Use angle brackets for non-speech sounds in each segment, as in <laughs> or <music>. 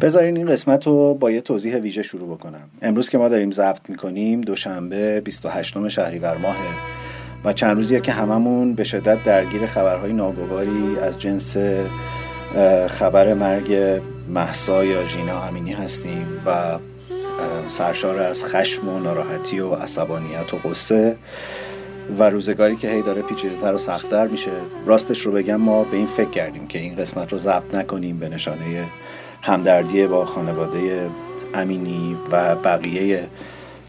بذارین این قسمت رو با یه توضیح ویژه شروع بکنم. امروز که ما داریم ضبط می‌کنیم دوشنبه 28 شهریور ماهه و چند روزیه که هممون به شدت درگیر خبرهای ناگواری از جنس خبر مرگ محسا یا جینا امینی هستیم و سرشار از خشم و ناراحتی و عصبانیت و قصه و روزگاری که هی داره پیچیده‌تر و سختتر میشه. راستش رو بگم ما به این فکر کردیم که این قسمت رو ضبط نکنیم به نشانه همدردی با خانواده امینی و بقیه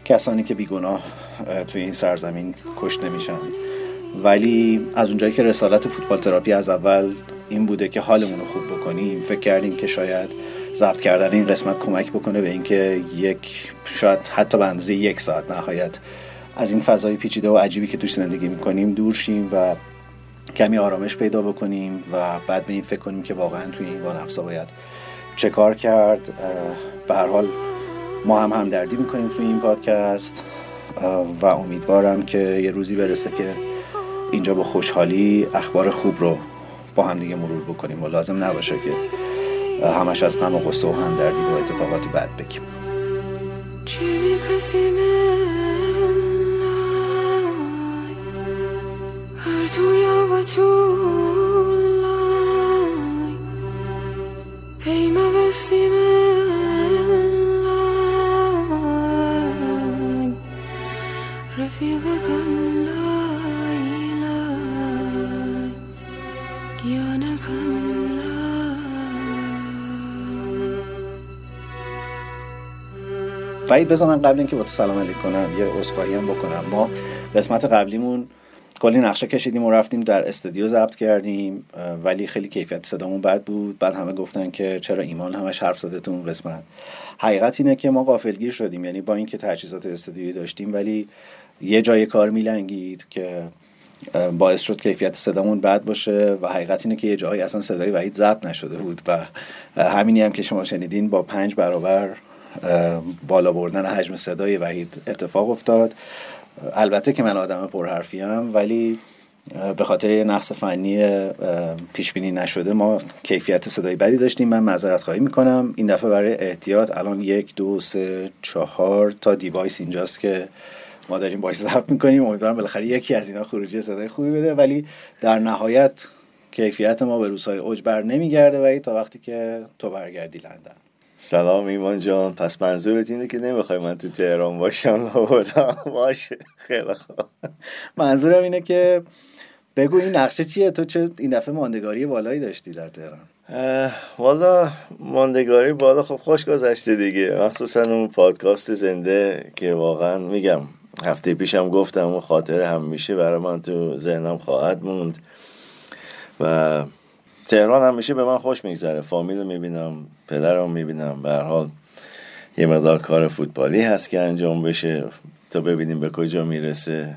کسانی که بیگناه توی این سرزمین کشته میشن ولی از اونجایی که رسالت فوتبال تراپی از اول این بوده که حالمون رو خوب بکنیم فکر کردیم که شاید ضبط کردن این قسمت کمک بکنه به اینکه یک شاید حتی به اندازه یک ساعت نهایت از این فضای پیچیده و عجیبی که توش زندگی می‌کنیم دور شیم و کمی آرامش پیدا بکنیم و بعد به این فکر کنیم که واقعا توی این وانفسا باید چه کار کرد؟ به هر حال ما هم همدردی می‌کنیم توی این پادکست. و امیدوارم که یه روزی برسه که اینجا با خوشحالی اخبار خوب رو با هم دیگه مرور بکنیم و لازم نباشه که همش از غم و قصه و همدردی و اتفاقات بد بگیم. وحید بزنم قبل اینکه با تو سلام علیک کنم یه عذرخواهی هم بکنم. ما قسمت قبلیمون کلی نقشه کشیدیم و رفتیم در استودیو ضبط کردیم ولی خیلی کیفیت صدامون بد بود. بعد همه گفتن که چرا ایمان همش حرف زده تو اون قسمت. حقیقت اینه که ما غافلگیر شدیم یعنی با اینکه تجهیزات استودیویی داشتیم ولی یه جای کار میلنگید که باعث شد کیفیت صدامون بد باشه و حقیقت اینه که یه جایی اصلا صدای وحید ضبط نشده بود و همینی هم که شما شنیدین با پنج برابر بالا بردن حجم صدای وحید اتفاق افتاد. البته که من آدم پرحرفیم ولی به خاطر نقص فنی پیش بینی نشده ما کیفیت صدای بدی داشتیم. من معذرت خواهی می‌کنم. این دفعه برای احتیاط الان یک دو سه چهار تا دیوایس اینجاست که ما داریم باش ضبط می‌کنیم. امیدوارم بالاخره یکی از اینا خروجی صدای خوبی بده. ولی در نهایت کیفیت ما به روزهای اوج بر نمیگرده. و تا وقتی که تو برگردی لندن. سلام ایمان جان. پس منظورت اینه که نمی‌خوای من تو تهران باشم؟ <laughs> باشه. خیلی خوب. منظورم اینه که بگو این نقشه چیه؟ تو چه این دفعه ماندگاری بالایی داشتی در تهران؟ والا ماندگاری بالا. خب خوش گذشته دیگه. مخصوصا اون پادکاست زنده که واقعا میگم هفته پیشم گفتم اون خاطر هم میشه برای من تو ذهنم خواهد موند. و تهران همیشه به من خوش میگذره. فامیل رو می‌بینم پدرم می‌بینم. به حال یه مقدار کار فوتبالی هست که انجام بشه. تا ببینیم به کجا می‌رسه.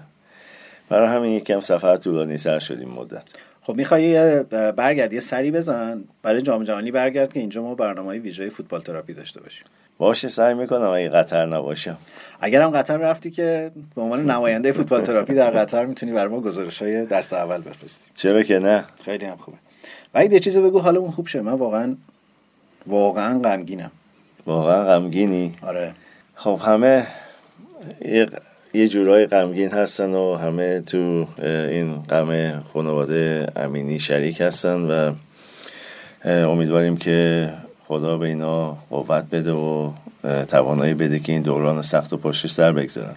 برای همین یکم سفر طولانی سر شدیم مدت. خب می‌خوای برگرد یه سری بزن. برای جام جهانی برگرد که اینجا ما برنامه ویژه فوتبال تراپی داشته باشیم. باشه سعی می‌کنم. اگه قطر نباشم. اگرم قطر رفتی که به عنوان نماینده فوتبال تراپی در قطر می‌تونی برای ما گزارش های دست اول بفرستی. چرا که نه؟ خیلی هم خوبه. و یه چیزی بگو حالمون خوب شه. من واقعا واقعا غمگینم. واقعا غمگینی؟ آره. خب همه یه, یه جورای غمگین هستن و همه تو این غم خانواده امینی شریک هستن و امیدواریم که خدا به اینا قوت بده و توانایی بده که این دوران سخت و پشتش سر بگذارن.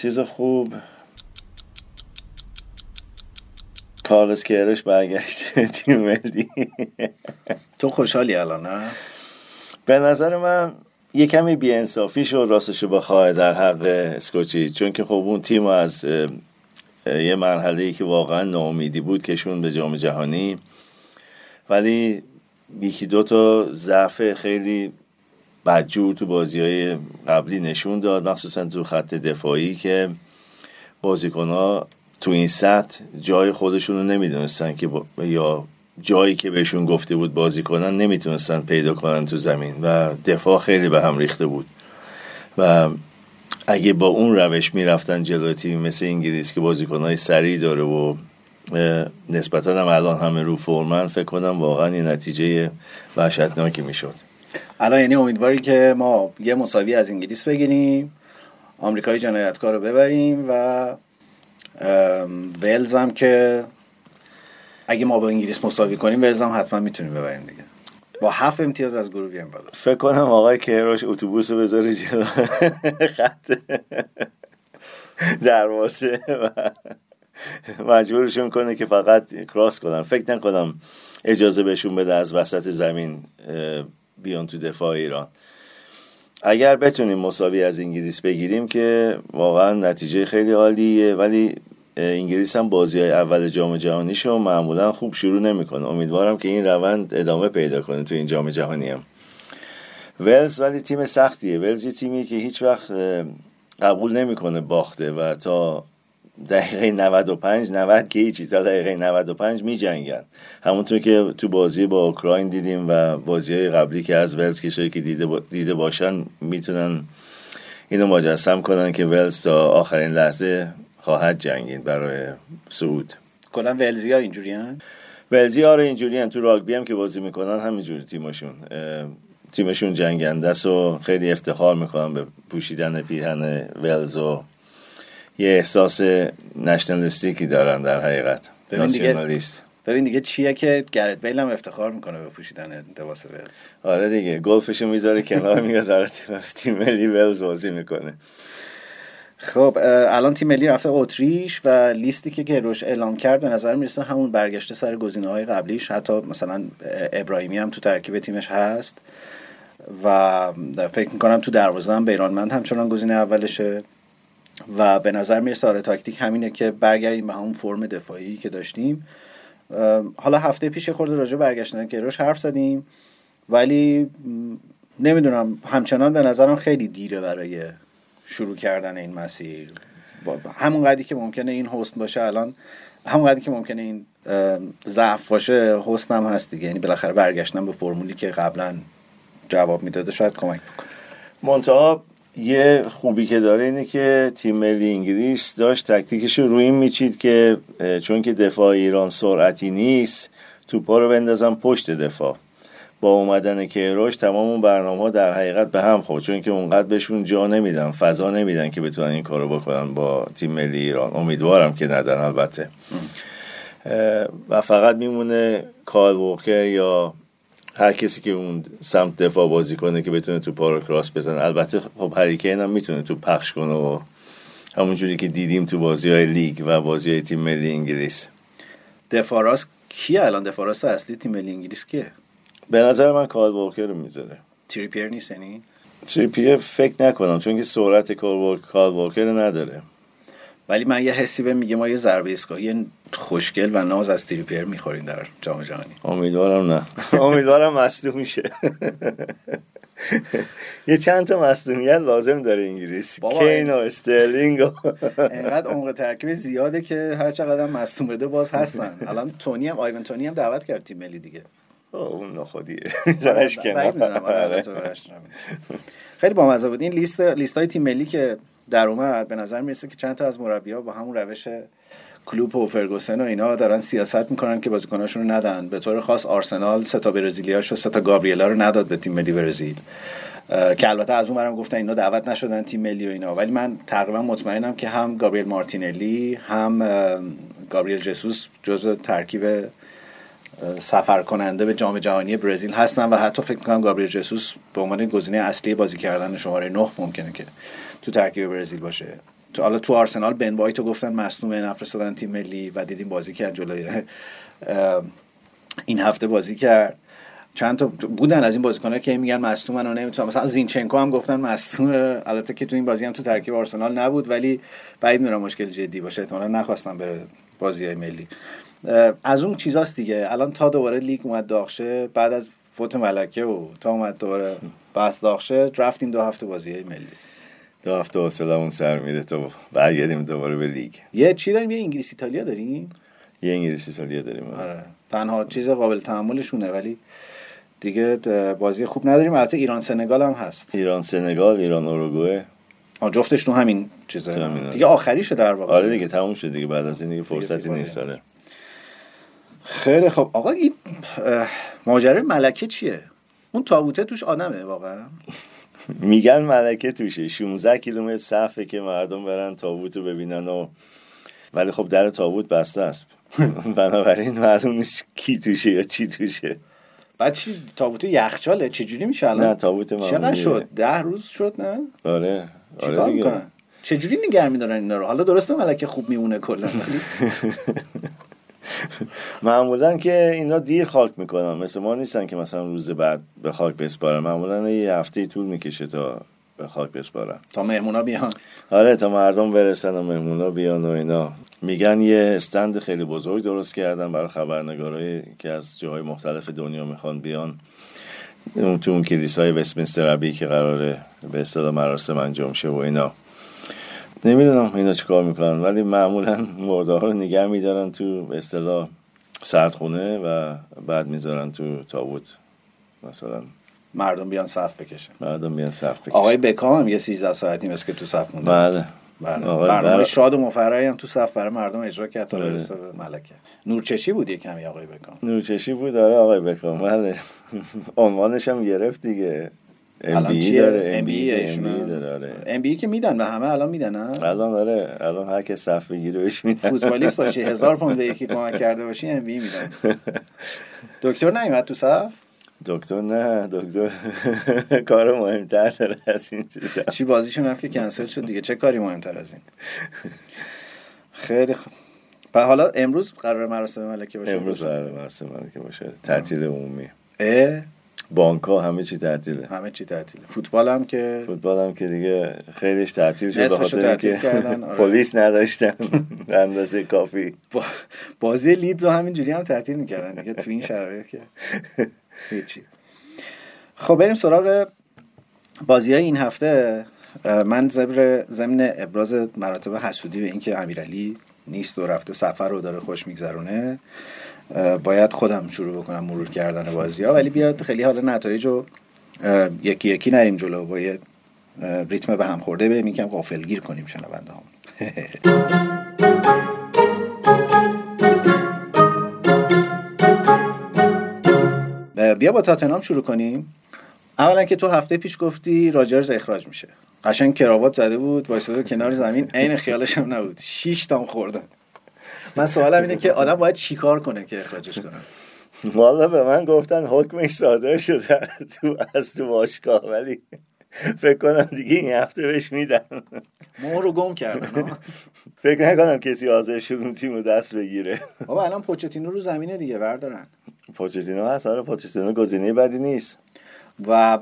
چیز خوب کارلس کیرش برگشت <laughs> تیم ملی. تو خوشحالی الان نه؟ به نظر من یه کمی بیانصافی شد راستش بخواه در حق اسکوچی. چون که خب اون تیم از یه مرحله ای که واقعا ناامیدی بود کشون به جام جهانی. ولی یکی دو تا ضعف خیلی بدجور تو بازی های قبلی نشون داد مخصوصا تو خط دفاعی که بازیکن ها تو این سطح جای خودشون رو نمی‌دونستن که یا جایی که بهشون گفته بود بازی کنن نمی‌تونستن پیدا کنن تو زمین و دفاع خیلی به هم ریخته بود. و اگه با اون روش می‌رفتن جلوی تیمی مثل انگلیس که بازیکنهای سریع داره و نسبتا هم الان همه رو فرمن فکر کنم واقعا یه نتیجه وحشتناکی می‌شد. الان یعنی امیدواری که ما یه مساوی از انگلیس بگیریم آمریکای جنایتکار رو ببریم و ولز هم که اگه ما با انگلیس مساوی کنیم ولز هم حتما می‌تونیم ببریم دیگه. با هفت امتیاز از گروه بیایم بالا. فکر کنم آقای کیروش اتوبوس رو بذاره جلو. خط. دروازه و مجبورشون کنه که فقط کراس کنن. فکر نکنم اجازه بهشون بده از وسط زمین بیان تو دفاع ایران. اگر بتونیم مساوی از انگلیس بگیریم که واقعا نتیجه خیلی عالیه ولی انگلیس هم بازی های اول جام جهانیشو معمولا خوب شروع نمی‌کنه. امیدوارم که این روند ادامه پیدا کنه تو این جام جهانی هم. ولز ولی تیم سختیه. ولز یه تیمی که هیچ وقت قبول نمی‌کنه باخته و تا دقیقه 95 90 که هیچی تا دقیقه 95 می جنگن همونطور که تو بازی با اوکراین دیدیم و بازی های قبلی که از ولز کشایی که دیده, دیده باشن می‌تونن اینو مجسم کنن که ولز تا آخرین لحظه خواهد جنگید برای صعود کلا ولزی ها اینجوری هن؟ ولزی ها رو اینجوری هن. تو راگبی هم که بازی می‌کنن همینجوری تیمشون تیمشون جنگنده و خیلی افتخار می‌کنن به پوشیدن پیرهن ولز و یه احساس نشنالیستیکی دارن در حقیقت. ناسیونالیست ببین دیگه چیه که گرت بیل هم افتخار می‌کنه به پوشیدن لباس ولز. آره دیگه گلفشو می‌ذاره کنار میاد داره تیم ملی ولز بازی می‌کنه. خب الان تیم ملی رفته اتریش و لیستی که گروش اعلام کرد به نظر می‌رسه همون برگشته سر گزینه های قبلیش. حتی مثلا ابراهیمی هم تو ترکیب تیمش هست و فکر می‌کنم تو دروازه هم بیرانمند همچنان گزینه اولشه. و به نظر می‌رسه آره تاکتیک همینه که برگردیم به همون فرم دفاعی که داشتیم. حالا هفته پیش خورده راجع برگشتن کیروش حرف زدیم ولی نمی‌دونم همچنان به نظرم خیلی دیره برای شروع کردن این مسیر. همون قدری که ممکنه این هست باشه الان همون قدری که ممکنه این ضعف باشه هست هم هست دیگه. یعنی بالاخره برگشتن به فرمولی که قبلا جواب می‌داده شاید کمک بکنه. منتها یه خوبی که داره اینه که تیم ملی انگلیس داشت تکتیکش رو روی این میچید که چون که دفاع ایران سرعتی نیست توپا رو بندازن پشت دفاع. با اومدن کیروش تمام اون برنامه ها در حقیقت به هم خورد چون که اونقدر بهشون جا نمیدن فضا نمیدن که بتونن این کارو بکنن با تیم ملی ایران. امیدوارم که ندن البته. و فقط میمونه کایل یا هر کسی که اون سمت دفاع بازی کنه که بتونه تو پارو cross بزنه. البته خب هری کین هم می‌تونه تو پخش کنه و همونجوری که دیدیم تو بازی های لیگ و بازی های تیم ملی انگلیس. دفاع راست کیه الان؟ دفاع راست اصلی تیم ملی انگلیس کیه؟ به نظر من کایل واکر رو می‌ذاره. تریپیر نیست یعنی؟ تریپیر فکر نکنم چون که سرعت کایل واکر نداره. ولی من یه حسی به میگه ما یه ضربه ایستگاهی خوشگل و ناز از تریپیر می‌خوریم در جام جهانی. امیدوارم نه. <laughs> امیدوارم مصدوم میشه. <laughs> یه چند تا مصدومیت لازم داره انگلیس. کین و استرلینگ و <laughs> اینقدر عمق ترکیب زیاده که هر چقدر مصدوم بده باز هستن. الان تونی هم آیون تونی هم دعوت کرد تیم ملی دیگه. اون نخودیه خیلی بامزه بود. این لیست لیست های تیم ملی که در اومد به نظر می‌رسه که چند تا از مربی‌ها با همون روش کلوپ و فرگوسن و اینا دارن سیاست می‌کنن که بازیکناشون رو ندن. به طور خاص آرسنال سه تا برزیلیاش و سه تا گابریل ا رو نداد به تیم ملی برزیل. که البته از اون برم گفتن اینا دعوت نشدن تیم ملی و اینا. ولی من تقریبا مطمئنم که هم گابریل مارتینلی هم گابریل ژسوس جزء ترکیب سفر کننده به جام جهانی برزیل هستن و حتی فکر می‌کنم گابریل ژسوس به عنوان گزینه اصلی بازی کردن شماره 9 ممکنه که تو ترکیب برزیل باشه. تو حالا تو آرسنال بن وایتو گفتن مصدوم نفرستادن تیم ملی و دیدیم بازی کرد جلوی این هفته بازی کرد. چند تا بودن از این بازیکن‌ها که میگن مصدومن و نمی‌تونن. مثلا زینچنکو هم گفتن مصدوم. البته که تو این بازی هم تو ترکیب آرسنال نبود ولی بعید می‌دونم مشکل جدی باشه. احتمالاً نخواستن بره بازی های ملی از اون چیزاست دیگه. الان تا دوباره لیگ اومد داغشه بعد از فوت ملکه و تا اومد دوباره بس داغشه رفتیم دو هفته بازی های ملی. دو هفته اون سر میره تو برگردیم دوباره به لیگ. یه چی داریم؟ یه انگلیس ایتالیا داریم؟ یه انگلیس ایتالیا داریم آره. تنها چیز قابل تحملشونه ولی دیگه بازی خوب نداریم. البته ایران سنگال هم هست. ایران سنگال ایران اوروگوئه. جفتش تو همین چیزه. دیگه آخریشه در واقع. آره دیگه تموم شد دیگه. بعد از این دیگه فرصتی نیست آره. خیلی خب. آقا این ماجرای ملکه چیه؟ اون تابوته توش آدمه واقعا. میگن ملکه توشه. 16 کیلومتر صفه که مردم برن تابوت رو ببینن و ولی خب در تابوت بسته است. <laughs> بنابراین معلوم نیست کی توشه یا چی توشه. بعد چی؟ تابوت یخچاله؟ چجوری میشه الان؟ نه تابوت چقدر شد؟ ده روز شد نه؟ آره آره دیگه. چجوری نگه میدارن اینا رو؟ حالا درسته ملکه خوب میمونه کلا <laughs> معمولا که اینا دیر خاک می‌کنن. مثل ما نیستن که مثلا روز بعد به خاک بسپارن. معمولا یه هفته طول می‌کشه تا به خاک بسپارن. تا مهمونا بیان. آره تا مردم برسن و مهمونا بیان و اینا. میگن یه استند خیلی بزرگ درست کردن برای خبرنگارایی که از جاهای مختلف دنیا می‌خوان بیان. اون تو اون کلیسای وستمینستر ابی که قراره به اصطلاح مراسم انجام شه و اینا. نمی‌دونم اینا چیکار می‌کنن ولی معمولا مرده ها رو نگه میدارن تو به اصطلاح سردخونه و بعد می‌ذارن تو تابوت. مثلا مردم بیان صف بکشن. مردم بیان صف بکشن. آقای بکام هم یه 13 ساعتی مثل که تو صف مونده. بله. بله. برنامه بر- شاد و مفرحی هم تو صف برای مردم اجرا کرد تا بله. برسه به ملکه. نورچشمی بود یه کمی آقای بکام. نورچشمی بود داره آقای بکام. بله. <laughs> عنوانش هم گرفت دیگه. MBE؟ داره MBE. داره. MBE که میدن به همه الان میدن ها؟ الان داره الان هر که صف بگیره بهش میدن. فوتبالیست باشی <laughs> هزار پوند به یکی کمک کرده باشی ام بی میدن. دکتر نیومد تو صف؟ دکتر نه دکتر <laughs> کار مهمتر داره از این چیزا. چی بازیشون هم که کنسل شد دیگه چه کاری مهمتر از این؟ خیلی خوب. و حالا امروز قرار مراسم ملکه باشه؟ امروز قراره مراسم که باشه. تعطیل عمومی. اه؟ بانک ها همه چی تعطیله. همه چی تعطیله. فوتبال هم که فوتبال هم که دیگه خیلیش تعطیل شد به خاطر اینکه <laughs> آره. پلیس نداشتن. به <laughs> اندازه کافی. با- بازی لیدز رو همینجوری هم تعطیل می‌کردن دیگه تو این شرایط که. <laughs> هیچی. خب بریم سراغ بازی های این هفته. من زبر ضمن ابراز مراتب حسودی به اینکه امیرعلی نیست و رفته سفر رو داره خوش میگذرونه. باید خودم شروع بکنم مرور کردن بازی ها ولی بیاد خیلی حالا نتایج رو یکی یکی نریم جلو با یه ریتم به هم خورده بریم یکم غافلگیر کنیم شنونده <laughs> بیا با تاتنهام شروع کنیم. اولا که تو هفته پیش گفتی راجرز اخراج میشه. قشنگ کراوات زده بود وایساده کنار زمین عین خیالش هم نبود. شیش تام خوردن. من سوالم اینه که آدم باید چیکار کنه که اخراجش کنه؟ والا به من گفتن حکمش صادر شده تو از تو باشگاه ولی فکر کنم دیگه این هفته بهش میدن مهر رو گم کردن. فکر نکنم کسی حاضر شد اون تیم رو دست بگیره. بابا الان پوچتینو رو زمینه دیگه بردارن. پوچتینو هست آره پوچتینو گزینه بدی نیست. و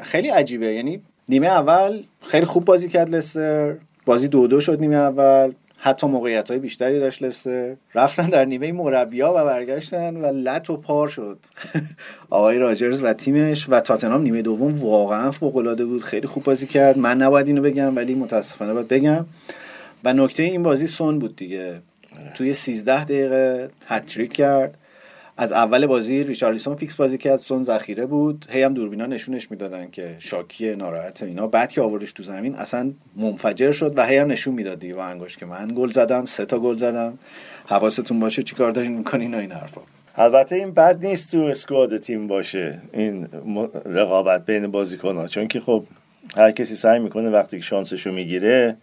خیلی عجیبه یعنی نیمه اول خیلی خوب بازی کرد لستر بازی دو دو شد نیمه اول. حتی موقعیت های بیشتری داشت لستر. رفتن در نیمه مربیا و برگشتن و لط و پار شد. <laughs> آقای راجرز و تیمش و تاتنهام نیمه دوم واقعا فوق العاده بود. خیلی خوب بازی کرد. من نباید اینو بگم ولی متاسفانه باید بگم. و نکته این بازی سون بود دیگه. توی 13 دقیقه هتریک کرد. از اول بازی ریچارلیسون فیکس بازی کرد سون ذخیره بود. هی هم دوربینا نشونش می‌دادن که شاکی ناراحت اینا. بعد که آوردش تو زمین اصلا منفجر شد و هی هم نشون می‌داد دیگه با انگشت که من گل زدم سه تا گل زدم. حواستون باشه چیکار دارین می‌کنین این حرفا. البته این بد نیست تو اسکواد تیم باشه این رقابت بین بازیکن ها چون که خب هر کسی سعی می‌کنه وقتی که شانسشو می‌گیره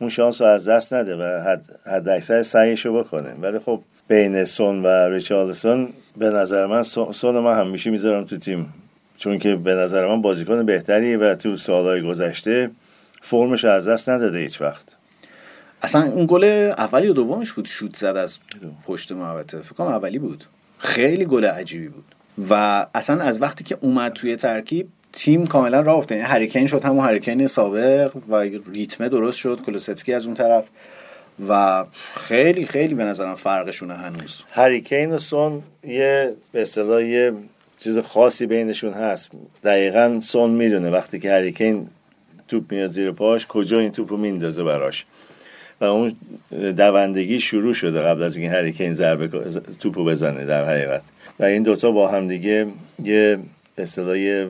اون شانس رو از دست نده و حد, حد اکثر سعیشو بکنه. ولی خب بین سون و ریچارلسون به نظر من سون من همیشه می‌ذارم تو تیم. چون که به نظر من بازیکن بهتری و تو سالهای گذشته فرمش از دست نداده هیچ وقت. اصلا اون گل اولی و دومش بود شوت زد از پشت محوطه. فکر کنم اولی بود. خیلی گل عجیبی بود. و اصلا از وقتی که اومد توی ترکیب تیم کاملا راه افتاد. یعنی هریکین شد همون هریکین سابق و ریتمه درست شد. کلوسفسکی از اون طرف. و خیلی خیلی به نظرم فرقشونه هنوز. هریکین و سون یه به اصطلاح یه چیز خاصی بینشون هست. دقیقا سون می‌دونه وقتی که هریکین توپ میاد زیر پاش کجا این توپ رو میندازه براش. و اون دوندگی شروع شده قبل از اینکه هریکین ضربه توپ رو بزنه در حقیقت. و این دوتا با هم دیگه یه اصطلاح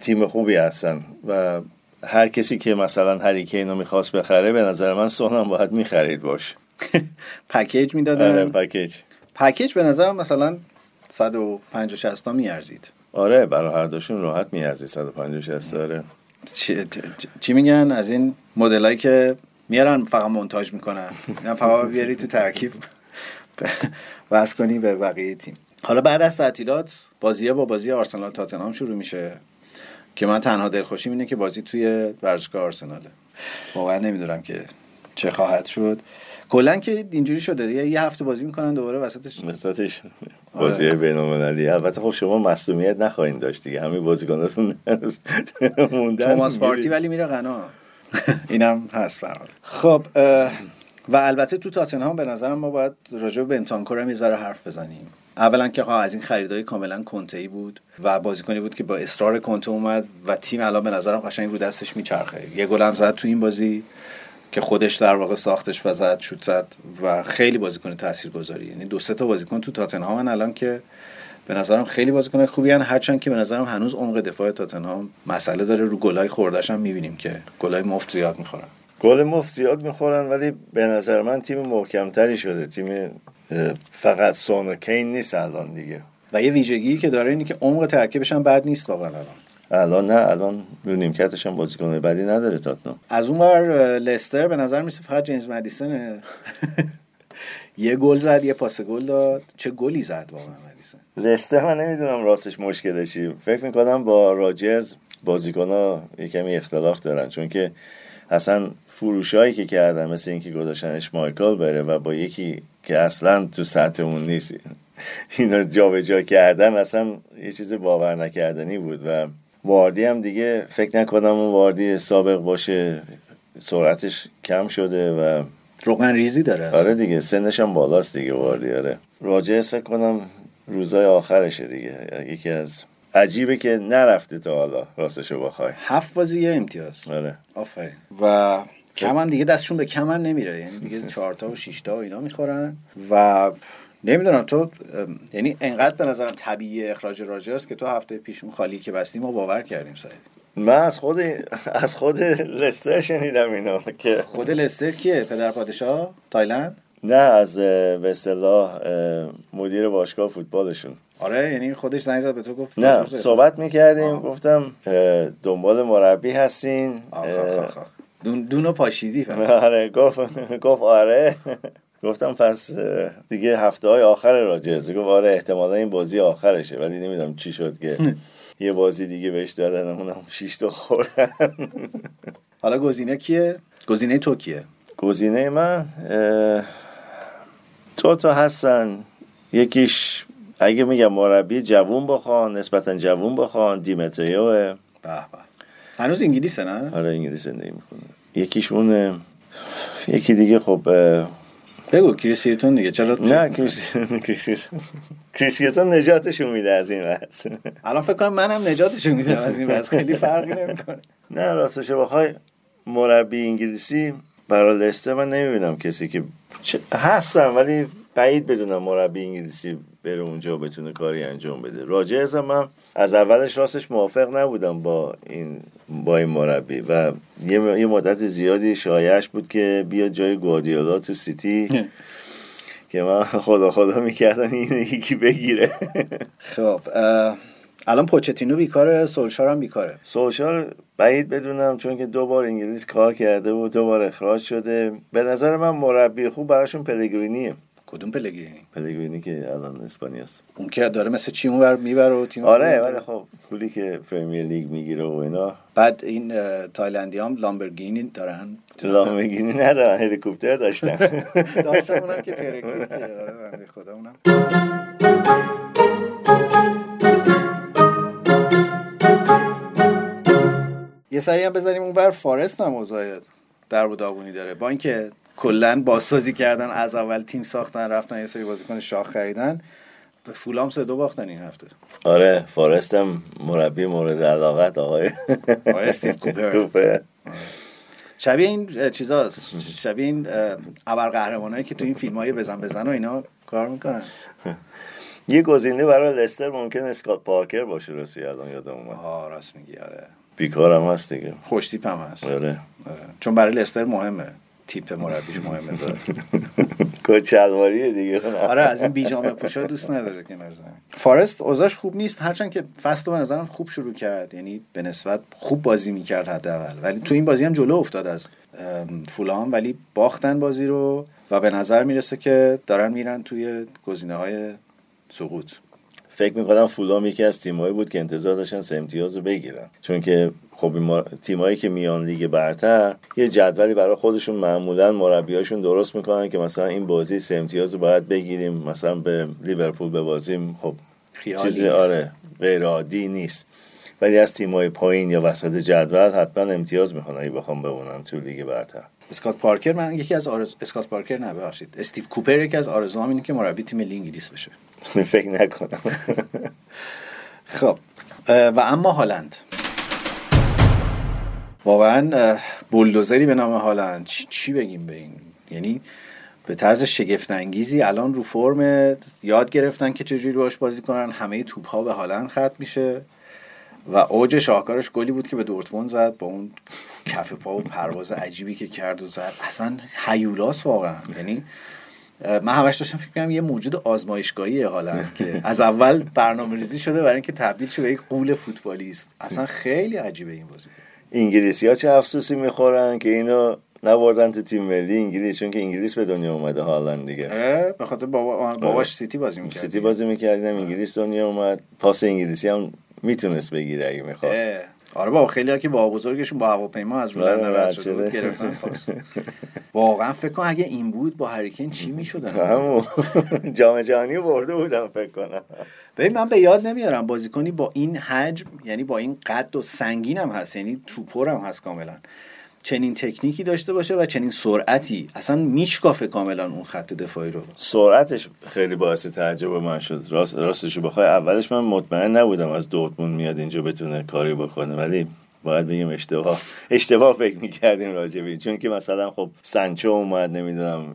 تیم خوبی هستن و هر کسی که مثلا هریکین رو می‌خواست بخره به نظر من سون هم باید می‌خرید باش. <laughs> پکیج آره می‌دادن پکیج. پکیج به نظرم مثلا 150 60 تا میارزید. آره برای هر دوشون راحت میارزید 150 60 آره. چی, چی میگن؟ از این مدلایی که میارن فقط مونتاژ می‌کنن. نه فقط بیاری تو ترکیب. <laughs> واسه کنی به بقیه تیم. حالا بعد از تعطیلات بازی با بازی آرسنال تاتنهام شروع میشه. که من تنها دلخوشیم اینه که بازی توی ورزشگاه آرسناله. واقعا نمی‌دونم که چه خواهد شد. کلا که اینجوری شده دیگه یه هفته بازی می‌کنن دوباره وسطش وسطش بازی آره. بین‌المللی. البته خب شما مصونیت نخواهید داشت دیگه. همین بازیکناتون موندن توماس پارتی ولی میره غنا. اینم هست فرال خب و البته تو تاتنهام به نظرم ما باید راجع به بنتانکور هم یه حرف بزنیم. اولا که از این خریدای کاملا کنته ای بود و بازیکنی بود که با اصرار کنته اومد و تیم الان به نظرم قشنگ رو دستش میچرخه. یه گل هم زد تو این بازی که خودش در واقع ساختش و زد شوت زد و خیلی بازیکن تاثیرگذاری. یعنی دو سه تا بازیکن تو تاتنهام الان که به نظرم خیلی بازیکن خوبی هن هرچند که به نظرم هنوز عمق دفاع تاتنهام مسئله داره رو گلای خوردش هم می‌بینیم که گلای مفت زیاد می‌خورن. گل مفت زیاد می‌خورن ولی به نظر من تیم محکمتری شده. تیم فقط سون کین نیست الان دیگه. و یه ویژگی که داره اینه که عمق ترکیبش هم بد نیست واقعا الان. الان نه الان رو نیمکتش هم بازیکن بدی نداره تاتنام از اون ور لستر به نظر میسه فقط جیمز مدیسنه. <laughs> یه گل زد یه پاس گل داد. چه گلی زد واقعا مدیسن. لستر من نمی‌دونم راستش مشکلشی فکر می‌کنم با راجرز بازیکن ها کمی اختلاف دارن چون که اصلا فروشایی که کردن مثل اینکه گذاشتنش مایکل بره و با یکی که اصلا تو سطح اون نیست. اینا جابجا کردن اصلا یه چیز باور نکردنی بود و واردی هم دیگه فکر نکنم اون واردی سابق باشه. سرعتش کم شده و روغن ریزی داره آره دیگه سنش هم بالاست دیگه واردی آره. راجعش فکر کنم روزای آخرشه دیگه. یکی از عجیبه که نرفته تا حالا راستشو بخوای. هفت بازی یه امتیاز. آره. آفرین. و کم هم دیگه دستشون به کم هم نمیره. یعنی دیگه <laughs> چهارتا و شیشتا و اینا می‌خورن. و نمی‌دونم تو یعنی انقدر به نظرم طبیعی اخراج راجرز که تو هفته پیش اون خالی که بستیم ما باور کردیم سعید. من از خود از خود لستر شنیدم اینا که خود لستر کیه؟ پدر پادشاه؟ تایلند؟ نه از به اصطلاح مدیر باشگاه فوتبالشون. آره یعنی خودش زنگ زد به تو گفت نه صحبت می‌کردیم گفتم دنبال مربی هستین دون دونو پاشیدی <laughs> آره گفت گفت آره. گفتم پس دیگه هفته های آخر راجرز. گفت آره احتمالا این بازی آخرشه ولی نمی‌دونم چی شد که <laughs> یه بازی دیگه بهش دادن اونم 6 تا خوردن. حالا گزینه کیه؟ گزینه تو کیه؟ گزینه من تو تا هستن. یکیش اگه میگم مربی جوون بخوان نسبتا جوون بخوان دیمتریو به به. هنوز انگلیسه نه؟ آره انگلیس زندگی می‌کنه. یکیش اونه. یکی دیگه خب بگو کریسیتون دیگه. چرا؟ نه کریسیتون نجاتشون میده از این وضع الان فکر کنم منم نجاتشون میده از این وضع خیلی فرقی نمی‌کنه. نه راستش بخوای مربی انگلیسی برای لسته من نمی‌بینم کسی که هستم ولی بعید بدونم مربی انگلیسی بره اونجا بتونه کاری انجام بده. راجع من از اولش راستش موافق نبودم با این با این مربی و یه, یه مدت زیادی شایعش بود که بیاد جای گوادیولا تو سیتی. که من خدا خدا می‌کردم این یکی بگیره. خب الان پوچتینو بیکاره سولشار هم بیکاره. سولشار بعید بدونم چون که دو بار انگلیس کار کرده و دو بار اخراج شده. به نظر من مربی خوب براشون پلگرینیه. کدوم پلگرینی؟ پلگرینی که الان اسپانیاست اون که داره مثل چی اونور می‌بره و تیم آره ولی خب پولی که Premier League می‌گیره و اینا. بعد این تایلندی هم لامبورگینی دارن. لامبورگینی ندارن هلیکوپتر داشتن. <laughs> داشتن اونم که ترکید آره خدا اونم. یه سری هم بزنیم اون بر فارست هم اوضاع در و داغونی داره. با اینکه کلا بازسازی کردن از اول تیم ساختن رفتن یه سری بازیکن شاخ خریدن به فولام سه دو باختن این هفته. آره فارست هم مربی مورد علاقت آقای آقای استیو کوپر. شبیه این چیزاست شبیه این ابرقهرمانایی که تو این فیلم های بزن بزن و اینا کار می‌کنن. <laughs> یه گزینه برای لستر ممکن اسکات پارکر باشه رسی الان یادم اومد. آه راست میگی آره. بیکارم هست دیگه. خوشتیپ هم هست. آره. آره. چون برای لستر مهمه. تیپ مربیش مهمه داره <laughs> کچلواریه دیگه. آره از این بیجامه پوشا دوست نداره کنار زمین. فارست اوضاعش خوب نیست هرچند که فصل به نظرم خوب شروع کرد. یعنی به نسبت خوب بازی می‌کرد حداقل. ولی تو این بازی هم جلو افتاد از فولام ولی باختن بازی رو و به نظر می‌رسه که دارن میرن توی گزینه های سقوط. فکر می‌کنم فولام یکی از تیمایی بود که انتظار داشتن سه امتیاز رو بگیرن. چون که خب تیمایی که میان لیگ برتر یه جدولی برای خودشون معمولا مربیاشون درست می‌کنن که مثلا این بازی سه امتیاز رو باید بگیریم. مثلا به لیورپول ببازیم خب چیزی آره غیر عادی نیست. ولی از تیمای پایین یا وسط جدول حتما امتیاز می‌خوان اگه بخوان بمونن تو لیگ برتر. اسکات پارکر من یکی از آرز... اسکات پارکر نه ببخشید. استیو کوپر یکی از آرزوام اینه که مربی تیم ملی انگلیس بشه. <laughs> فکر نکنم. <laughs> خب و اما هالند. واقعا بولدوزری به نام هالند. چی بگیم به این؟ یعنی به طرز شگفت انگیزی الان رو فرم یاد گرفتن که چجوری باش بازی کنن. همه توپ ها به هالند ختم میشه. و اوج شاهکارش گلی بود که به دورتموند زد با اون کف پا و پرواز عجیبی که کرد و زد. اصلا هیولاس واقعا. یعنی من همش داشتم فکر کنم یه موجود آزمایشگاهی حالا که از اول برنامه ریزی شده برای اینکه تبدیل شه به یک غول فوتبالیست. اصلا خیلی عجیبه این بازی. انگلیسی ها چه افسوسی می‌خورن که اینو نبردن تو تیم ملی انگلیس چون که انگلیس به دنیا اومده هالند دیگه. به خاطر بابا باباش سیتی بازی می‌کرد سیتی بازی می‌کرد انگلیس دنیا اومد. پاس انگلیسی هم می‌تونست بگیره اگه می‌خواست. آره بابا خیلی ها که بابابزرگشون با هواپیما از رو لندن رد شده بود گرفتن <laughs> واقعا فکر کن اگه این بود با هریکین چی <laughs> می‌شدن؟ <laughs> جام جهانی برده بودم فکر کنم. ببین من به یاد نمیارم بازیکنی با این حجم یعنی با این قد و سنگین هم هست یعنی توپر هم هست کاملا. چنین تکنیکی داشته باشه و چنین سرعتی. اصلا میشکافه کاملا اون خط دفاعی رو. سرعتش خیلی باعث تعجب من شد. راست راستش بخوای اولش من مطمئن نبودم از دورتموند میاد اینجا بتونه کاری بکنه ولی باید بگیم اشتباه اشتباه فکر می‌کردیم راجبش. چون که مثلا خب سنچو اومد نمی‌دونم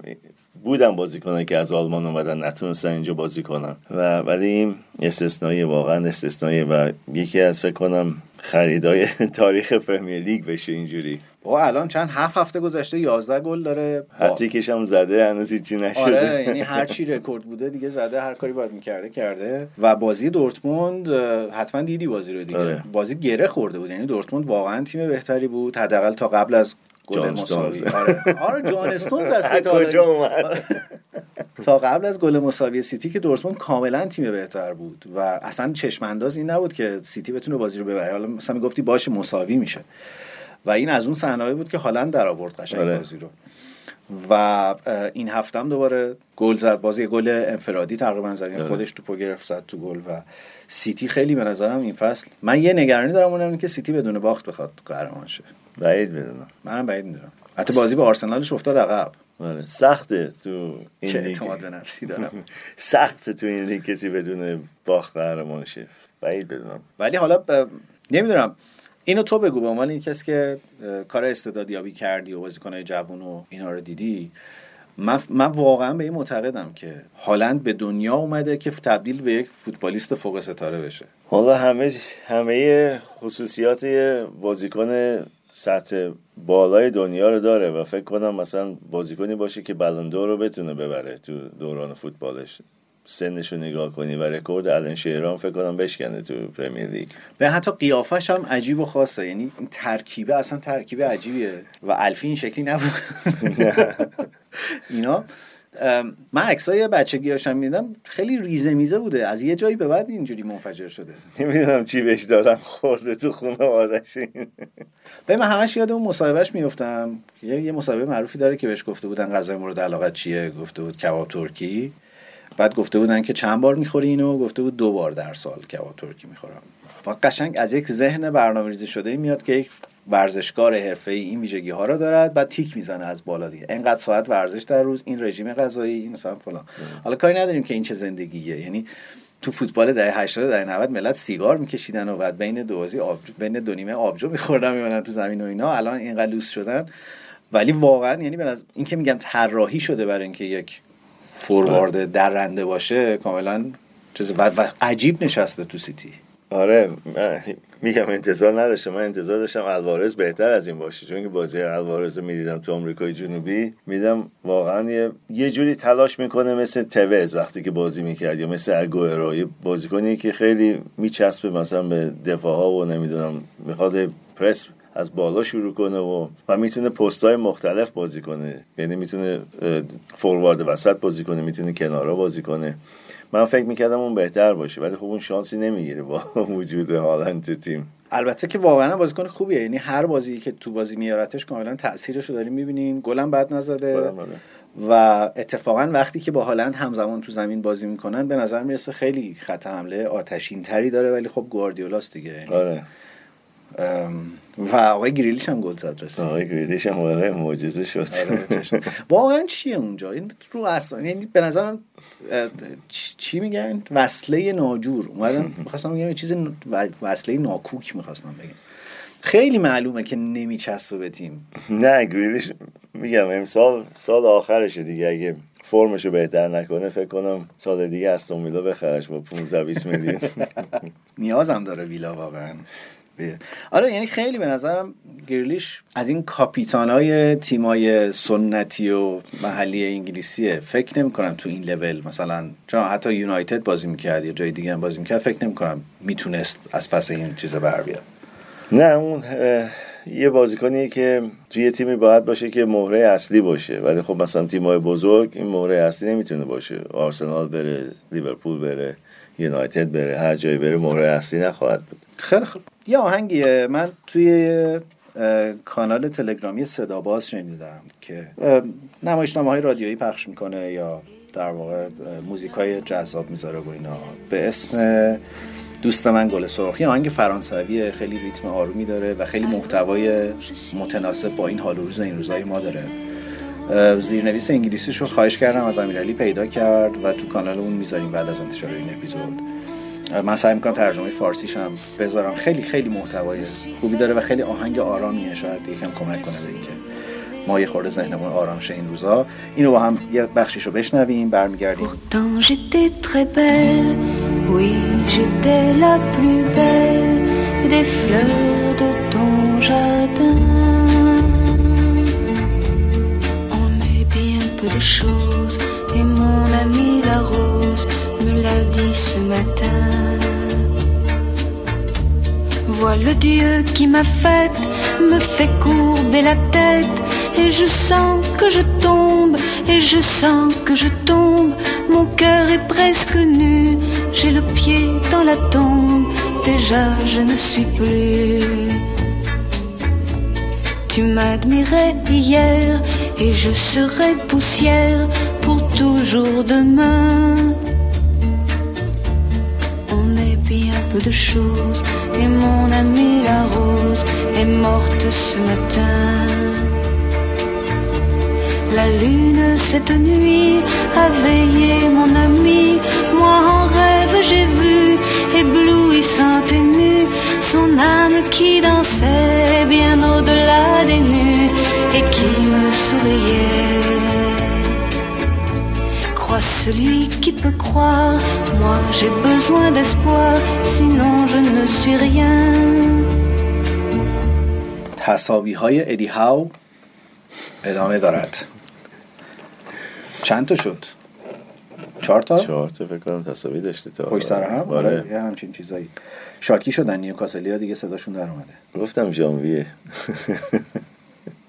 بودن بازیکنایی که از آلمان اومدن نتونستن اینجا بازی کنن. و ولی این استثنایی واقعا استثنایی و یکی از فکر کنم خریدای <laughs> تاریخ Premier League بشه اینجوری. با الان چند؟ هفت هفته گذشته 11 گل داره. هتریکش هم زده هنوز هیچی نشده. آره یعنی <laughs> هر چی رکورد بوده دیگه زده هر کاری باید می‌کرده کرده. و بازی دورتموند حتما دیدی بازی رو دیگه. آره. بازی گره خورده بود. یعنی دورتموند واقعا تیم بهتری بود. حداقل تا قبل از گل مساوی. آره. آره جان استونز <laughs> از کجا اومد؟ <laughs> تا قبل از گل مساوی سیتی که دورتموند کاملا تیم بهتر بود و اصلا چشم انداز این نبود که سیتی بتونه بازی رو ببره. حالا مثلا می‌گفتی باشه مساوی میشه. و این از اون صحنه‌ای بود که هالند در آورد قشنگ آره. بازی رو. و این هفتم دوباره گل زد. بازی گل انفرادی تقریبا زد. یعنی آره. خودش توپو گرفت زد تو گل. و سیتی خیلی به نظرم این فصل من یه نگرانی دارم اونم که سیتی بدون باخت بخواد قهرمان شه. بعید بدونم منم بعید می‌دونم. حتی بازی با آرسنالش افتاد عقب. آره. سخته تو این چه اعتماد به نفسی دارم. <laughs> سخته تو این لیگ کسی بدون باخت قهرمان شه. بعید بدونم. ولی حالا ب... نمی‌دونم. اینو تو بگو به عنوان این کسی که کار استعدادیابی کردی و بازیکنهای جوون و اینا رو دیدی من, من واقعا به این معتقدم که هالند به دنیا اومده که تبدیل به یک فوتبالیست فوق ستاره بشه. حالا همه همه خصوصیات بازیکن سطح بالای دنیا رو داره و فکر کنم مثلا بازیکنی باشه که بلندور رو بتونه ببره تو دوران فوتبالش. سنش رو نگاه کنی و رکورد الان شهران فکر کنم بشکنه تو پرمیر لیگ. به حتی قیافش هم عجیب و خاصه. یعنی ترکیبه اصلا ترکیبه عجیبیه و الفی این شکلی نبود. <laughs> اینا من عکسای بچگی هاشم میدم خیلی ریزه میزه بوده. از یه جایی به بعد اینجوری منفجر شده. نمی‌دونم چی بهش دادم خورده تو خونه آدش به من همش یاد اون مصاحبهش میفتم یه یه مصاحبه معروفی داره که بهش گفته بودن غذای مورد علاقت چیه؟ گفته بود کباب ترکی. بعد گفته بودن که چند بار می‌خوری اینو؟ گفته بود دو بار در سال کباب ترکی می‌خورم. و قشنگ از یک ذهن برنامه ریزی شده میاد که یک ورزشکار حرفه ای این ویژگی ها رو دارد بعد تیک می‌زنه از بالا دیگه. انقدر ساعت ورزش در روز این رژیم غذایی این مثلا فلان. حالا کاری نداریم که این چه زندگیه. یعنی تو فوتبال دهه 80 دهه 90 ملت سیگار میکشیدن و بعد بین دوازی آب بین دو نیمه آبجو میخوردن میمونن تو زمین و اینا. الان اینقدر لوس شدن. ولی واقعا یعنی از این که میگن طراحی شده برای اینکه یک فوروارد درنده باشه کاملا چیز و, و عجیب نشسته تو سیتی. آره میگم انتظار نداشتم. من انتظار داشتم الوارز بهتر از این باشه. چون که بازی الوارز رو می‌دیدم تو آمریکای جنوبی. میدم واقعا یه, یه جوری تلاش می‌کنه مثل توز وقتی که بازی می‌کرد یا مثل اگوئرو. یه بازیکنی که خیلی میچسبه مثلا به دفاع ها و نمی‌دونم می‌خواد پرس از بالا شروع کنه و و می‌تونه پست های مختلف بازی کنه. یعنی می‌تونه فوروارد وسط بازی کنه می‌تونه کنارا بازی کنه. من فکر می‌کردم اون بهتر باشه ولی خب اون شانسی نمی‌گیره با <laughs> وجود هالند تیم. البته که واقعا بازیکن خوبیه. یعنی هر بازی که تو بازی میارتش کاملا تاثیرش رو داریم می‌بینیم. گلم بد نزده. و اتفاقا وقتی که با هالند همزمان تو زمین بازی می‌کنن به نظر می‌رسه خیلی خط حمله آتشین تری داره ولی خب گواردیولاست دیگه. آره. و آقای گریلیش هم گل زد رسید آقای گریلیش هم آره معجزه شد. آره، واقعا چیه اونجا؟ این رو اصلا یعنی به نظرم چی میگن؟ وصله ناجور. اومدم <laughs> می‌خواستم بگم چیز وصله ناکوک می‌خواستم بگم. خیلی معلومه که نمیچسبه به تیم. نه گریلیش میگم امسال سال آخرشه دیگه. اگه فرمشو بهتر نکنه فکر کنم سال دیگه از ویلا بخرش با 15 20 میلیون. <laughs> نیازم داره ویلا واقعا. آره یعنی خیلی به نظرم گریلیش از این کاپیتانای تیمای سنتی و محلی انگلیسیه فکر نمی کنم تو این لول مثلا چون حتی یونایتد بازی می‌کرد یا جای دیگه هم بازی می‌کرد فکر نمی کنم می‌تونست از پس این چیز بر بیاد. نه اون یه بازیکنیه که توی تیمی باید باشه که مهره اصلی باشه. ولی خب مثلا تیمای بزرگ این مهره اصلی نمی‌تونه باشه. آرسنال بره لیورپول بره یونایتد بره هر جایی بره مهره اصلی نخواهد بود. خیلی خوب. یه آهنگیه. من توی کانال تلگرامی صدا باز شنیدم که نمایشنامه های رادیویی پخش می‌کنه یا در واقع موزیک های جذاب می‌ذاره و اینا. به اسم دوست من گل سرخ. یه آهنگ فرانسوی خیلی ریتم آرومی داره و خیلی محتوای متناسب با این حال و روز این روزهای ما داره. زیرنویس انگلیسیش رو خواهش کردم از امیرعلی پیدا کرد و تو کانال اون می‌ذاریم بعد از انتشار این اپیزود. من سعی می‌کنم ترجمه فارسیش هم بذارم. خیلی خیلی محتوای خوبی داره و خیلی آهنگ آرامیه. شاید یکم کمک کنه به اینکه ما یه خورده ذهنمون آرام شه این روزا. اینو با هم یه بخشیش رو بشنویم برمیگردیم. Et mon ami la rose l'a dit ce matin. Vois le Dieu qui m'a faite, me fait courber la tête, et je sens que je tombe, et je sens que je tombe. Mon cœur est presque nu, j'ai le pied dans la tombe, déjà je ne suis plus. Tu m'admirais hier, et je serai poussière pour toujours demain. Peu de choses. Et mon amie la rose est morte ce matin. La lune cette nuit a veillé mon ami, moi en rêve j'ai vu éblouissante et nue son âme qui dansait bien au-delà des nues et qui me souriait celui qui peut croire. Moi j'ai besoin d'espoir, sinon je ne suis rien. تصاوی های ادی هاو ادامه دارد چند تا شد؟ چهار تا؟ چهار تا فکر کنم تصاوی داشته تا پشت سر هم؟ آره. آره یه همچین چیزایی شاکی شدن نیوکاسلی ها دیگه صداشون در اومده گفتم ژانویه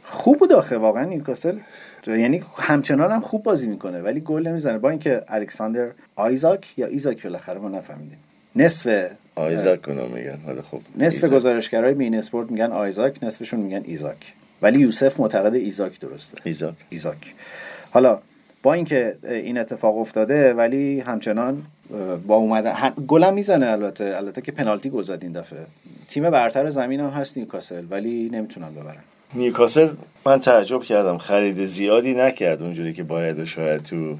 خوب بود آخه واقعا نیوکاسل یعنی همچنان هم خوب بازی می‌کنه ولی گل نمی‌زنه. با اینکه الکساندر آیزاک یا ایزاک بالاخره ما نفهمیدیم. نصف آیزاک هم میگن حالا خب. نصف گزارشگرای beIN Sport میگن آیزاک نصفشون میگن ایزاک. ولی یوسف معتقد ایزاک درسته. ایزاک. ایزاک. حالا با اینکه این اتفاق افتاده ولی همچنان با اومدن گلم می‌زنه البته. البته که پنالتی گل زد این دفعه. تیم برتر زمین هم هست نیوکاسل ولی نمی‌تونن ببرن. نیوکاسل من تعجب کردم خرید زیادی نکرد اونجوری که باید و شاید تو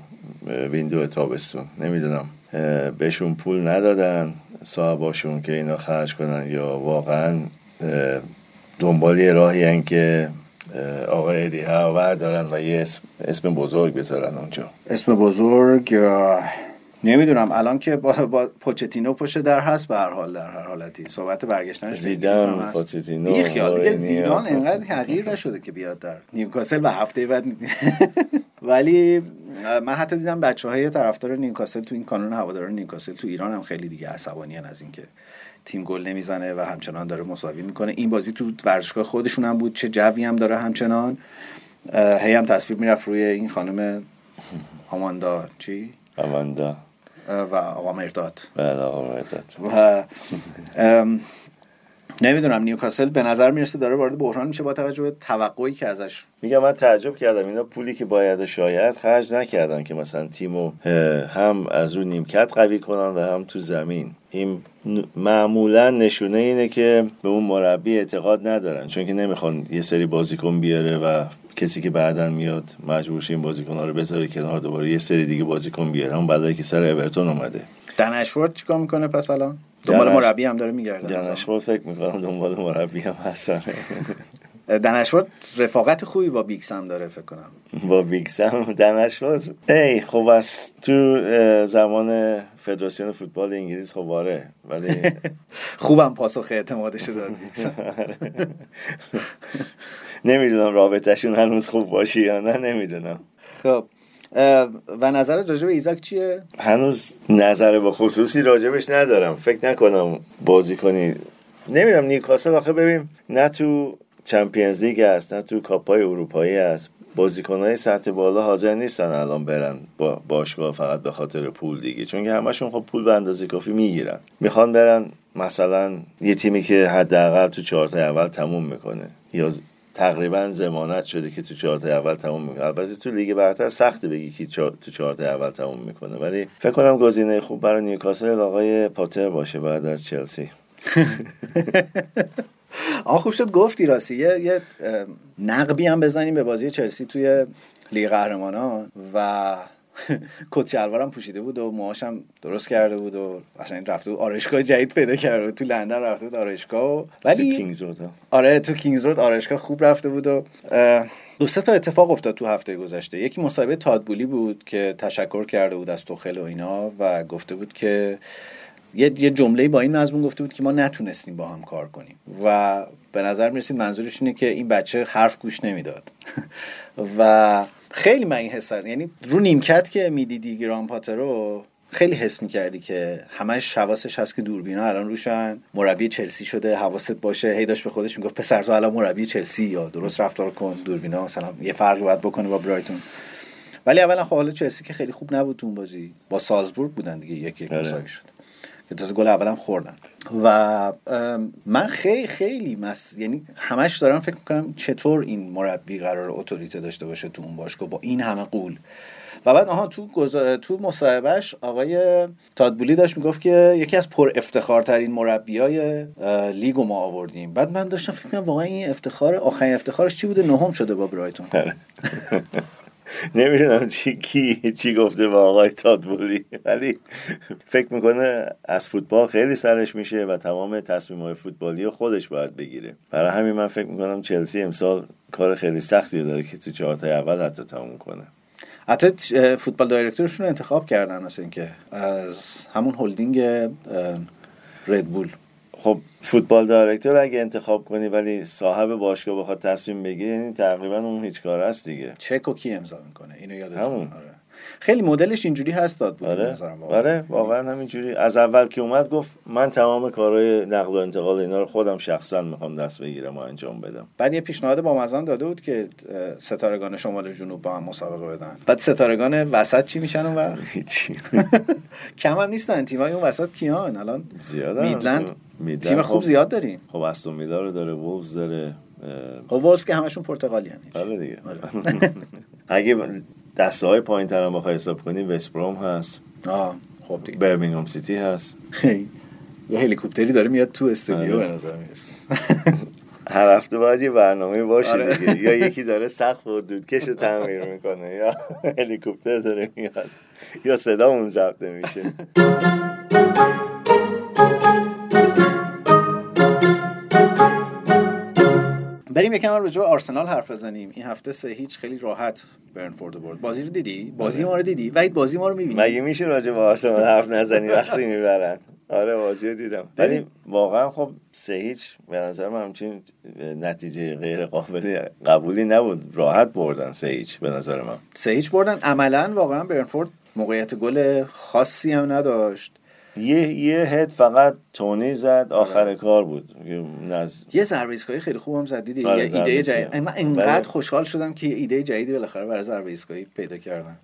ویندو تابستون. نمی‌دونم بهشون پول ندادن صاحباشون که اینا خرج کنن یا واقعا دنبالی راهی هن که آقای ادی دارن و یه اسم, بزرگ بذارن اونجا. اسم بزرگ نمی‌دونم. الان که با, با پوچتینو پشت در هست به هر حال در هر حالتی. صحبت برگشتن زیدان پوچتینو یه خیال دیگه زیدان انقدر حقیر نشده که بیاد در نیوکاسل و هفته بعد <laughs> ولی من حتی دیدم بچه های طرفدار نیوکاسل تو این کانون هواداران نیوکاسل تو ایران هم خیلی دیگه عصبانی از اینکه تیم گل نمی‌زنه و همچنان داره مساوی می‌کنه. این بازی تو ورزشگاه خودشون هم بود چه جوی هم داره همچنان. هی هم تصویر می‌رفت روی این خانم آماندا. چی؟ آماندا. و آقا مرداد. بله آقا مرداد. و نمی‌دونم نیوکاسل به نظر می‌رسه داره وارد بحران میشه با توجه به توقعی که ازش. میگم من تعجب کردم. اینا پولی که باید شاید خرج نکردن که مثلا تیمو هم از رو نیمکت قوی کنن و هم تو زمین. این معمولا نشونه اینه که به اون مربی اعتقاد ندارن. چون که نمی‌خوان یه سری بازیکن بیاره و کسی که بعدا میاد مجبور این بازیکن ها رو بذاره کنار دوباره یه سری دیگه بازیکن بیاره. هم بعدی که سر اورتون اومده. دنشورد چیکار می‌کنه پس الان؟ دنبال مربی هم داره میگرده. دنشورد فکر می‌کنم دنبال مربی هم هستن. <laughs> دنشورد رفاقت خوبی با بیکس هم داره فکر کنم. با بیکس هم. دنشورد ای خب از تو زمان فدراسیون فوتبال انگلیس خب آره ولی <laughs> خوبم پاسخ اعتمادش داد بیکس <laughs> نمی‌دونم رابطهشون هنوز خوب باشه یا نه نمی‌دونم. خب و نظر راجع به ایزاک چیه؟ هنوز نظر به خصوصی راجبش ندارم. فکر نکنم بازی کنی. نمی‌دونم نیوکاسل آخه ببین نه تو Champions League است نه تو کاپای اروپایی است بازیکنهای سطح بالا حاضر نیستن الان برن یه باشگاه فقط به خاطر پول دیگه. چون که همشون خب پول به اندازه کافی می‌گیرن. می‌خوان برن مثلا یه تیمی که حداقل تو چهارتا اول تموم می‌کنه. یا تقریبا ضمانت شده که تو چهارتا اول تموم می‌کنه. البته تو لیگ برتر سخته بگی که تو چهارتا اول تموم می‌کنه. ولی فکر کنم گزینه خوب برای نیوکاسل آقای پاتر باشه بعد از چلسی. <laughs> آ خوب شد گفتی راستی. یه, یه نقبی هم بزنیم به بازی چلسی توی لیگ قهرمانان و <laughs> کت شلوارم پوشیده بود و موهاشم درست کرده بود و اصلا رفته بود آرایشگاه جدید پیدا کرده بود. تو لندن رفته بود آرایشگاه ولی تو کینگز رود آره تو کینگز رود آرایشگاه خوب رفته بود و دو سه تا اتفاق افتاد تو هفته گذشته. یکی مصاحبه تادبولی بود که تشکر کرده بود از توخل و اینا و گفته بود که یه یه جمله با این مضمون گفته بود که ما نتونستیم با هم کار کنیم. و به نظر می‌رسید منظورش اینه که این بچه حرف گوش نمی‌داد. <laughs> و خیلی من این حس یعنی رو نیمکت که می‌دیدی گران پاترو خیلی حس می‌کردی که همش حواسش هست که دوربینا الان روشن. مربی چلسی شده حواست باشه. هی داشت به خودش می‌گفت پسر تو الان مربی چلسی یا درست رفتار کن دوربینا مثلا یه فرقی باید بکنه با برایتون. ولی اولا خب حالا چلسی که خیلی خوب نبود تو اون بازی. با سالزبورگ بودن دیگه یک یک مساوی شد. که تازه گل اولم خوردن. و من خیلی خیلی مس... یعنی همش دارم فکر می‌کنم چطور این مربی قرار اتوریته داشته باشه تو اون باشگاه با این همه قول. و بعد آها تو گزا... تو مصاحبهش آقای تادبولی داشت می‌گفت که یکی از پر افتخارترین مربیای لیگ ما آوردیم. بعد من داشتم فکر کنم واقعا این افتخار آخرین افتخارش چی بوده؟ نهم شده با برایتون. <laughs> نمی‌دونم چی کی چی گفته با آقای تادبولی ولی فکر می‌کنه از فوتبال خیلی سرش میشه و تمام تصمیم های فوتبالی خودش باید بگیره. برای همین من فکر می‌کنم چلسی امسال کار خیلی سختی داره که تو چهارتای اول حتی تموم کنه. حتی فوتبال دایرکتورشون انتخاب کردن مثل اینکه از همون هلدینگ ردبول خب فوتبال دایرکتور اگه انتخاب کنی ولی صاحب باشگاه بخواد تصمیم بگیره یعنی تقریبا اون هیچ کار است دیگه. چک و کی امضا می‌کنه؟ اینو یادتون آره. خیلی مدلش اینجوری هست داد بود آره. واقعا. آره واقعا همینجوری. از اول که اومد گفت من تمام کارهای نقل و انتقال اینا رو خودم شخصا می‌خوام دست بگیرم و انجام بدم. بعد یه پیشنهاد با مزان داده بود که ستارگان شمال و جنوب با هم مسابقه بدن. بعد ستارگان وسط چی میشن اون <laughs> هیچی. <laughs> کم هم نیستن تیمای اون وسط کیان؟ الان زیادن. میدلند. تیم خوب خب زیاد داریم. خب استون ویلا رو داره وولز داره خب وولز که همشون پرتغالی آره دیگه. آره. <laughs> اگه دسته های پایین تر هم بخوای حساب کنی وستبروم هست. آه خب دیگه. برمینگام سیتی هست. یه هلیکوپتری داره میاد تو استودیو آره. به نظر می‌رسه. <laughs> هر هفته باید یه برنامه باشه آره. دیگه. یا <laughs> یکی داره سقف و دودکش رو تعمیر می‌کنه یا <laughs> هلیکوپتر داره میاد. یا صدا اون ضبط میشه بریم یکم راجع به آرسنال حرف بزنیم. این هفته سه هیچ خیلی راحت برنفورد برد بازی رو دیدی؟ بازی ما رو دیدی؟ وحید بازی ما رو می‌بینی؟ مگه میشه راجع به آرسنال حرف نزنی وقتی می‌برن؟ آره بازی رو دیدم. ولی واقعا خب سه هیچ به نظر من همچین نتیجه غیر قابل قبولی نبود. راحت بردن سه هیچ به نظر من. سه هیچ بردن. عملا واقعا برنفورد موقعیت گل خاصی هم نداشت. یه یه هد فقط تونی زد آخر آره. کار بود. نز... یه ضربه ایستگاهی خیلی خوبم زد دیدی؟ آره یه ایده جدید. من انقدر خوشحال شدم که ایده جدیدی بالاخره برای ضربه ایستگاهی پیدا کردن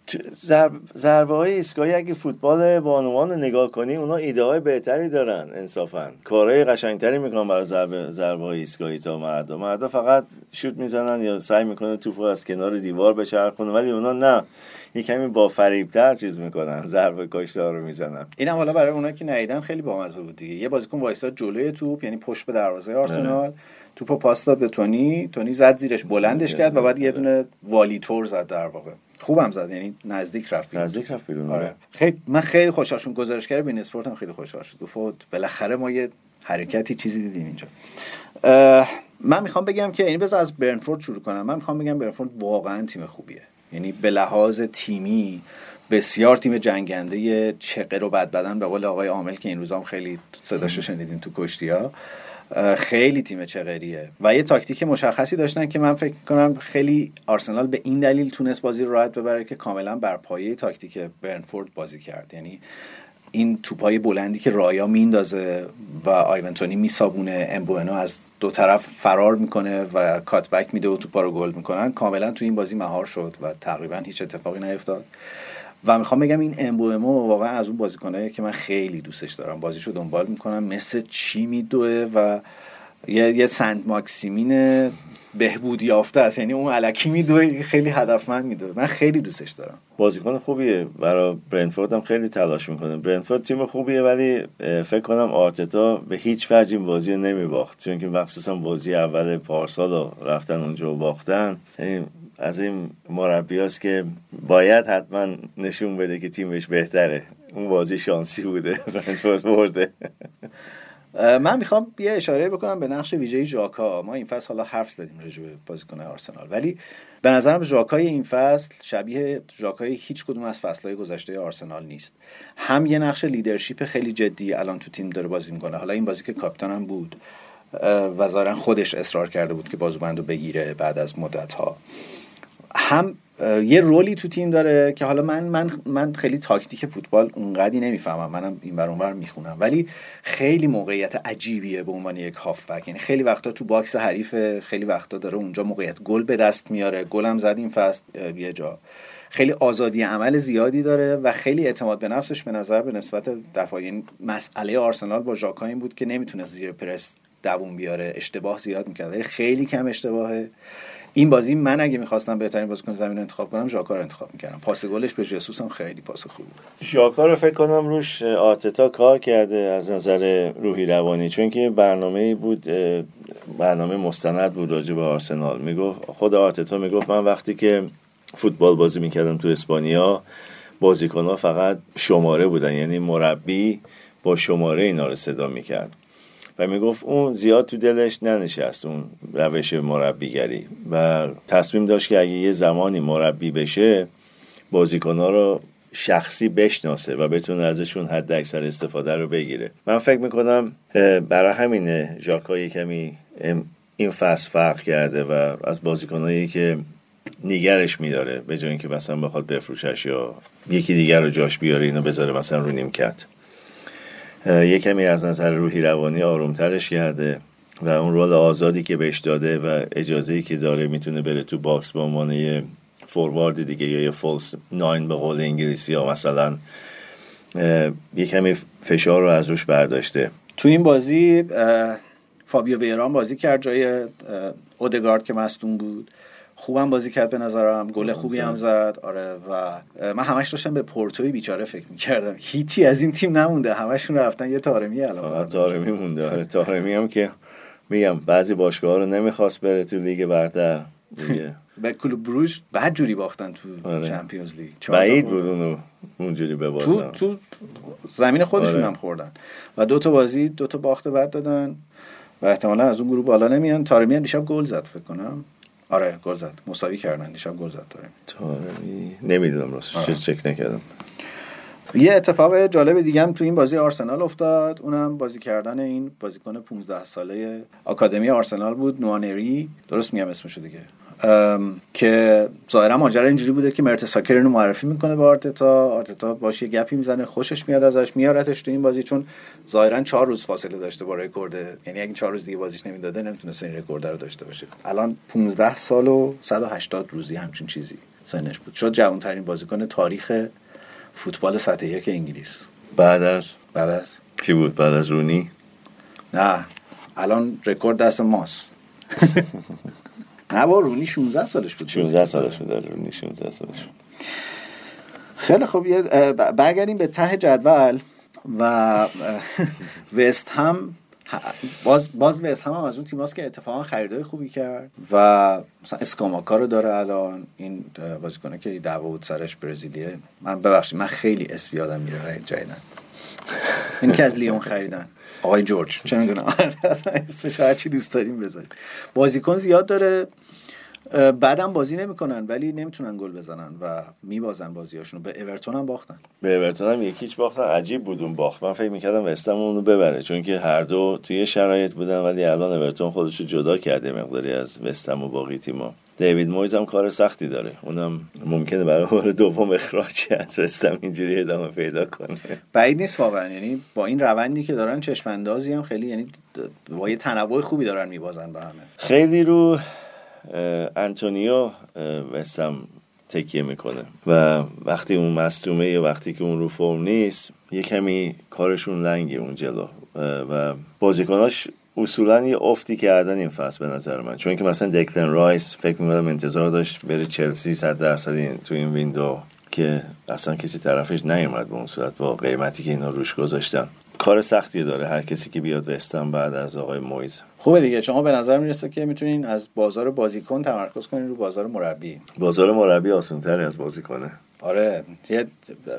ضرب... ضربه های ایستگاهی اگه فوتبال بانوان نگاه کنی اونا ایده های بهتری دارن انصافا. کارهای قشنگتری می‌کنن برای ضربه ضربه های ایستگاهی تا مردا. مردا فقط شوت می‌زنن یا سعی می‌کنه توپو از کنار دیوار بچرخونه ولی اونا نه. یه کمی با فریبتر چیز می‌کنن ضربه کاشته رو می‌زنن. اینم حالا برای اونایی که ندیدن خیلی بامزه بود دیگه. یه بازیکن وایساد جلوی توپ یعنی پشت به دروازه آرسنال. توپو پاس داد به تونی. تونی زد زیرش بلندش کرد و بعد یه دونه والیتور زد در واقع. خوبم زد یعنی نزدیک رفت بیرون. نزدیک رفت بیرون آره. خیلی من خیلی خوشحالشون گزارشگر بین اسپورت هم خیلی خوشحال شد. گفت بالاخره ما یه حرکتی چیزی دیدیم اینجا. من می‌خوام بگم که این یعنی بذار از برنفورد شروع کنم. من می‌خوام بگم برنفورد واقعا تیم خوبیه. یعنی به لحاظ تیمی بسیار تیم جنگنده چقه رو بد بدن به قول آقای عامل که این روزام خیلی صداشو شنیدیم تو کشتی ها خیلی تیم چغریه. و یه تاکتیک مشخصی داشتن که من فکر کنم خیلی آرسنال به این دلیل تونست بازی رو راحت ببره که کاملا بر پایه تاکتیک برنفورد بازی کرد. یعنی این توپای بلندی که رایا میندازه و آیونتونی میسابونه امبوئنو از دو طرف فرار می‌کنه و کاتبک میده و توپا رو گل می‌کنن. کاملا تو این بازی مهار شد و تقریبا هیچ اتفاقی نیفتاد. و می‌خوام بگم این امبوئمو واقعا از اون بازیکنایی که من خیلی دوستش دارم. بازیشو دنبال می‌کنم. مثل چی میدوه و یه, یه سنت ماکسیمین بهبود یافته است. یعنی اون علکی میدوه خیلی هدفمند میدوه. من خیلی دوستش دارم. بازیکن خوبیه. برای برنفورد هم خیلی تلاش می‌کنه. برنفورد تیم خوبیه ولی فکر کنم آرتتا به هیچ وجه این بازی رو نمیباخت. چون که مخصوصا بازی اول پارسال رفتن اونجا و باختن. یعنی از این مربی که باید حتما نشون بده که تیمش بهتره. اون بازی شانسی بوده. <laughs> برنفورد برده. من می‌خوام یه اشاره بکنم به نقش ویژه ژاکا. ما این فصل حالا حرف زدیم راجع به بازیکن آرسنال ولی به نظرم ژاکای این فصل شبیه ژاکای هیچ کدوم از فصلهای گذشته آرسنال نیست. هم یه نقش leadership خیلی جدی الان تو تیم داره بازی می‌کنه. حالا این بازی که کاپیتان هم بود و خودش اصرار کرده بود که بازوبندو بگیره بعد از مدت ها هم یه role ی تو تیم داره که حالا من من من خیلی تاکتیک فوتبال اونقدی نمی‌فهمم. منم این بر اونور می‌خونم. ولی خیلی موقعیت عجیبیه به عنوان یک هافبک. یعنی خیلی وقتا تو box حریف خیلی وقتا داره اونجا موقعیت گل به دست میاره. گلم زد این فصل یه جا. خیلی آزادی عمل زیادی داره و خیلی اعتماد به نفسش به نظر به نسبت دفاعی یعنی مسئله آرسنال با ژاکا بود که نمی‌تونست زیر پرس دووم بیاره. اشتباه زیاد می‌کرد. خیلی کم اشتباهه. این بازی من اگه می‌خواستم بهترین بازیکن زمین انتخاب کنم ژاکا رو انتخاب می‌کردم. پاس گلش به جسوس هم خیلی پاس خوبی ژاکا رو فکر کنم روش آتتا کار کرده از نظر روحی روانی چون که برنامه بود برنامه مستند بود راجع به آرسنال. می‌گفت خود آتتا می‌گفت من وقتی که فوتبال بازی می‌کردم تو اسپانیا بازیکنها فقط شماره بودن یعنی مربی با شماره اینا رو صدا می‌کرد. و می‌گفت اون زیاد تو دلش ننشست اون روش مربیگری. و تصمیم داشت که اگه یه زمانی مربی بشه بازیکنها رو شخصی بشناسه و بتونه ازشون حد اکثر استفاده رو بگیره. من فکر می‌کنم برای همینه ژاکا کمی این فصل فرق کرده و از بازیکنهایی که نیگرش میداره به جای اینکه مثلا بخواد بفروشش یا یکی دیگر رو جاش بیاره اینو بذاره مثلا رو نیمکت. یه کمی از نظر روحی روانی آرومترش کرده و اون role آزادی که بهش داده و اجازه که داره می‌تونه بره تو box به عنوان یه فوروارد دیگه یا یه فولس ناین به قول انگلیسی یا مثلا یه کمی فشار رو از روش برداشته. تو این بازی فابیو ویران بازی کرد جای اودگارد که مستون بود. خوبم بازی کرد به نظرم. گل خوبی هم زد. آره و من همش داشتم به پورتوی بیچاره فکر می‌کردم. هیچی از این تیم نمونده. همشون رفتن یه تارمی الان تارمی مونده. آره تارمی هم که میگم بعضی باشگاه رو نمی‌خواست بره تو لیگ برتر. <laughs> به کلوب بروژ بعد جوری باختن تو آره. چمپیونز لیگ. بعید بود اونو اونجوری ببازن تو تو زمین خودشون آره. هم خوردن. و دو تا بازی دو تا باخت بعد دادن. و احتمالا از اون گروه بالا نمیان. تارمی هم دیشب گل زد فکر کنم. آره گل زد. مساوی کردن. دیشب گل زد تارمی. تارمی. نمی‌دونم راستش. آره. چک نکردم. یه اتفاق جالب دیگه هم تو این بازی آرسنال افتاد. اونم بازی کردن این بازیکن 15 ساله آکادمی آرسنال بود نوانری. درست میگم اسمشو دیگه. که ظاهرا ماجرا اینجوری بوده که مرتساکر اینو معرفی می‌کنه به آرتتا. آرتتا باش یه گپی می‌زنه خوشش میاد ازش میارتش تو این بازی چون ظاهرا چهار روز فاصله داشته با رکورد. یعنی اگه چهار روز دیگه بازیش نمی‌داده نمی‌تونست این رکورد رو داشته باشه. الان 15 سال و 180 روزی همچین چیزی سنش بود. شد جوان ترین بازیکن تاریخ فوتبال سطح یک انگلیس. بعد از؟ بعد از؟ کی بود بعد از رونی؟ نه. الان رکورد دست ماست. <laughs> نه با رونی 16 سالش بود. 16 سالش بود آره، رونی 16 سالش بود. خیلی خوب برگردیم به ته جدول و وست هم باز باز وست هم, هم از اون تیماست که اتفاقا خریدای خوبی کرد و مثلا اسکاماکا رو داره الان این بازیکنه که دعوا بود سرش برزیلیه. من ببخشید من خیلی اسم یادم میره جدیدن این که از لیون خریدن. آقای جورج چه می‌دونم؟ <laughs> اصلا اسمش هر چی دوست داریم بذاریم. بازیکن زیاد داره. بعدم بازی نمی‌کنن ولی نمی‌تونن گل بزنن و میبازن بازیاشونو. به اورتون هم باختن. به اورتون هم یکیچ باختن. عجیب بود اون باخت. من فکر می‌کردم وستم اونو ببره چون که هر دو توی شرایط بودن ولی الان اورتون خودشو جدا کرده مقداری از وستم و باقی تیما دیوید مویز هم کار سختی داره. اونم ممکنه برای بار دوم اخراج از وستم اینجوری ادامه پیدا کنه. بعید نیست واقعا. یعنی با این روندی که دارن چشم اندازی هم خیلی یعنی با یه تنوع خوبی دارن میبازن به همه. خیلی رو انتونیو وستهم تکیه می‌کنه. و وقتی اون مصدومه یا وقتی که اون رو فرم نیست یه کمی کارشون لنگه اون جلو. و بازیکناش اصولا یه افتی کردن این فصل به نظر من. چون که مثلا دکلن رایس فکر می‌کنم انتظار داشت بره چلسی صد درصد تو این window که اصلا کسی طرفش نیومد به اون صورت با قیمتی که اینا روش گذاشتن. کار سختی داره هر کسی که بیاد وستن بعد از آقای مویز خوبه دیگه. شما به نظر می‌رسه که می‌تونین از بازار بازیکن تمرکز کنین رو بازار مربی. بازار مربی آسانتری از بازیکنه. آره یه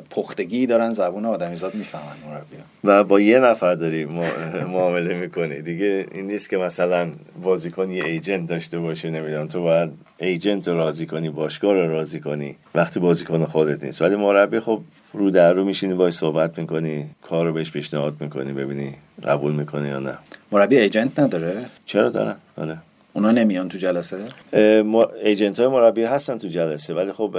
پختگی دارن زبون آدمیزاد می‌فهمن مربی و با یه نفر داری <laughs> معامله می‌کنی. دیگه این نیست که مثلا بازیکن یه ایجنت داشته باشه نمی‌دونم تو باید ایجنت رو راضی کنی باشگاه رو راضی کنی وقتی بازیکن خودت نیست. ولی مربی خب رو در رو میشینی باید صحبت می‌کنی کار رو بهش پیشنهاد می‌کنی ببینی قبول می‌کنی یا نه. مربی ایجنت نداره؟ چرا دارن آره. اونا نمیان تو جلسه؟ ایجنت های مربی هستن تو جلسه ولی خب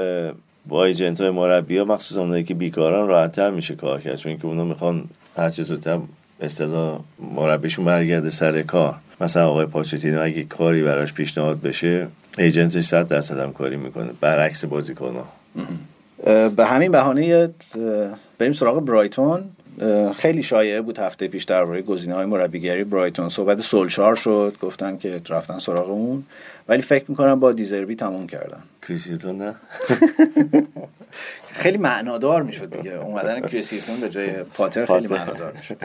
با ایجنت های مربی ها مخصوصا اونایی که بیکارن راحتتر میشه کار کرد چون که اونا می‌خوان هر چه زودتر اصطلاح مربیشون برگرده سر کار. مثلا آقای پاچتینو اگه کاری براش پیشنهاد بشه ایجنتش صد درصد هم کاری می‌کنه برعکس بازیکن ها به همین بهانه بریم سراغ برایتون. خیلی شایعه بود هفته پیش درباره گزینه های مربیگری برایتون صحبت. سولشار شد گفتن که رفتن سراغ اون. ولی فکر می‌کنم با دیزربی تموم کردن. کریسیتون نه؟ <laughs> خیلی معنادار می‌شد دیگه. اومدن کریسیتون به جای پاتر خیلی معنادار می‌شد.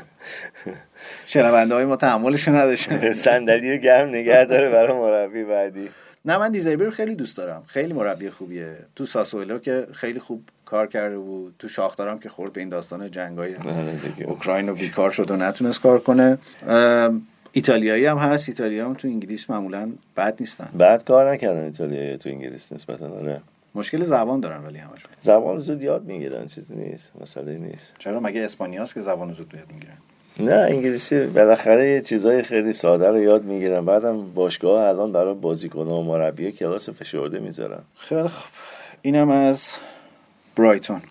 شنونده های ما تحملش نداشتن. <laughs> صندلی رو گرم نگه داره برای مربی بعدی. نه من دیزربی رو خیلی دوست دارم. خیلی مربی خوبیه. تو ساسولو که خیلی خوب کار کرده بود. تو شاختارم که خورد به این داستان جنگای آره اوکراین و بیکار شد و نتونست کار کنه. ایتالیایی هم هست ایتالیا هم تو انگلیس معمولا بد نیستن. بد کار نکردن ایتالیایی تو انگلیس نسبتا آره. مشکل زبان دارن ولی همشون. زبان زود یاد می‌گیرن چیزی نیست مسئله نیست. چرا؟ مگه اسپانیاست که زبان زود یاد می‌گیرن؟ نه انگلیسی بالاخره یه چیزای خیلی ساده رو یاد می‌گیرن. بعدم باشگاه الان برای بازیکن و مربی کلاس فشرده می‌ذارن. خیلی خوب اینم از برایتون.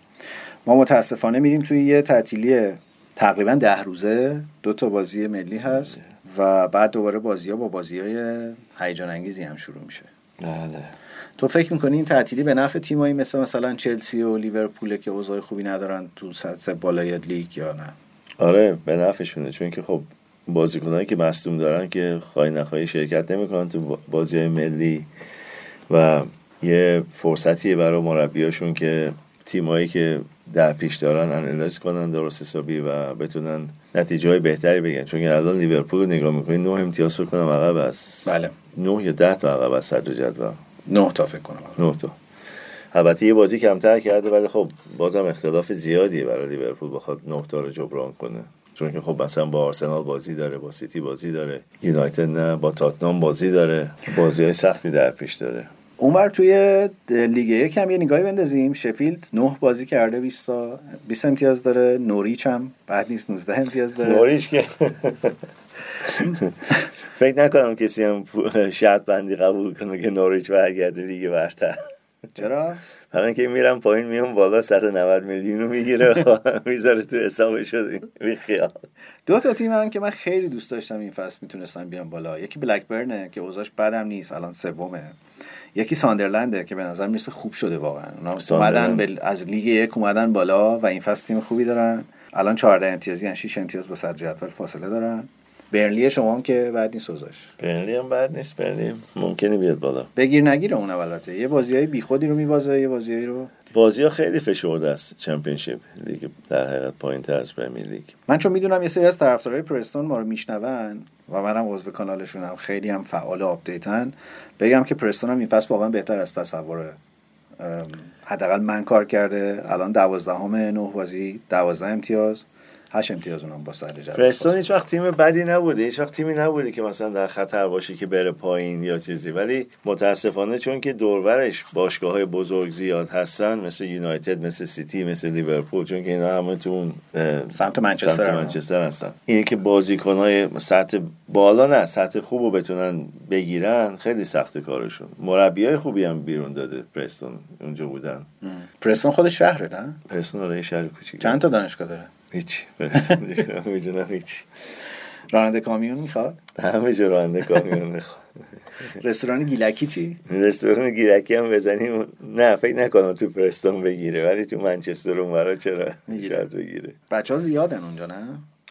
ما متاسفانه میریم توی یه تعطیلی تقریبا ده روزه. دو تا بازی ملی هست. و بعد دوباره بازی ها با بازی های هیجان انگیزی هم شروع میشه. بله. تو فکر می‌کنی این تعطیلی به نفع تیمایی مثل مثلا چلسی و لیورپول که اوضاع خوبی ندارن تو سطح بالای لیگ یا نه؟ آره به نفعشونه. چون که خب بازیکنایی که مصدوم دارن که خواهی نخواهی شرکت نمی‌کنن تو بازی های ملی و یه فرصتیه برای مربیاشون که تیمایی که در پیش دارن انالیز کنن درست حسابی و بتونن نتیجه های بهتری بگن چون الان لیورپول رو نگاه می‌کنی نه امتیاز فکر کنم عقب است. بله. نه یا ده تا عقب است صدر جدول؟ نه تا فکر کنم. نه تا. البته یه بازی کمتر کرده ولی خب بازم اختلاف زیادیه برای لیورپول بخواد نه تا رو جبران کنه. چون که خب مثلا با آرسنال بازی داره با سیتی بازی داره یونایتد نه با تاتنام بازی داره. بازی های سختی در پیش داره. اونور توی لیگ یک هم یه نگاهی بندازیم. شفیلد 9 بازی کرده 20 تا 20 امتیاز داره. نوریچ هم بعد نیست 19 امتیاز داره. نوریچ که فکر نکنم کسی هم شرط بندی قبول کنه که نوریچ برگرده لیگ برتر. چرا؟ برای اینکه میرم پایین میام بالا 190 میلیون رو می‌گیره. <laughs> می‌ذاره تو حساب شد خیال. دو تا تیم هم که من خیلی دوست داشتم این فصل می‌تونستم بیام بالا. یکی بلکبرنه که اوضاعش بدم نیست. الان سومه. یکی ساندرلنده که به نظر می‌رسه خوب شده واقعا. اونا اومدن از لیگ یک اومدن بالا و این فصل تیم خوبی دارن. الان 14 امتیازی یعنی 6 امتیاز با صدر جدول فاصله دارن. برنلی شما هم که بعد نیست اوزاش برنلی هم بعد نیست. برنلی ممکنه بیاد بالا. بگیر نگیره اون البته یه بازی های بیخودی رو میبازه یه بازی رو بازی ها خیلی فشرده است چمپیونشیپ لیگ در حقیقت پایین تر از پرمیر لیگ. من چون می‌دونم یه سری از طرفدارای پرستون ما رو میشنون و منم عضو کانالشونم خیلی هم فعال آپدیتن بگم که پرستون هم این فصل واقعا بهتر از تصور حداقل من کار کرده. الان دوازدهم نه بازی دوازده امتیاز. هشت امتیاز اونم با سر جدول پرستون هیچ وقت تیم بدی نبوده هیچ وقت تیمی نبوده که مثلا در خطر باشه که بره پایین یا چیزی. ولی متاسفانه چون که دوربرش باشگاه های بزرگ زیاد هستن مثل یونایتد مثل سیتی مثل لیورپول چون که اینا همه تو اون سمت منچستر, سمت منچستر هستن. اینه که بازیکن های سطح بالا نه سطح خوب رو بتونن بگیرن خیلی سخت کارشون. مربی های خوبی هم بیرون داده پرستون اونجا بودن. پرستون خود شهره نه؟ پرستون آره شهر کوچیک چند تا دانشگاه داره؟ هیچ <laughs> می‌دونم هیچ راننده کامیون می‌خواد؟ همه جا راننده کامیون می‌خواد. رستوران گیلکی چی؟ رستوران گیلکی هم بزنیم نه فکر نکنم تو پرستون بگیره ولی تو منچستر اون چرا شاید بگیره. بچه ها زیادن اونجا نه؟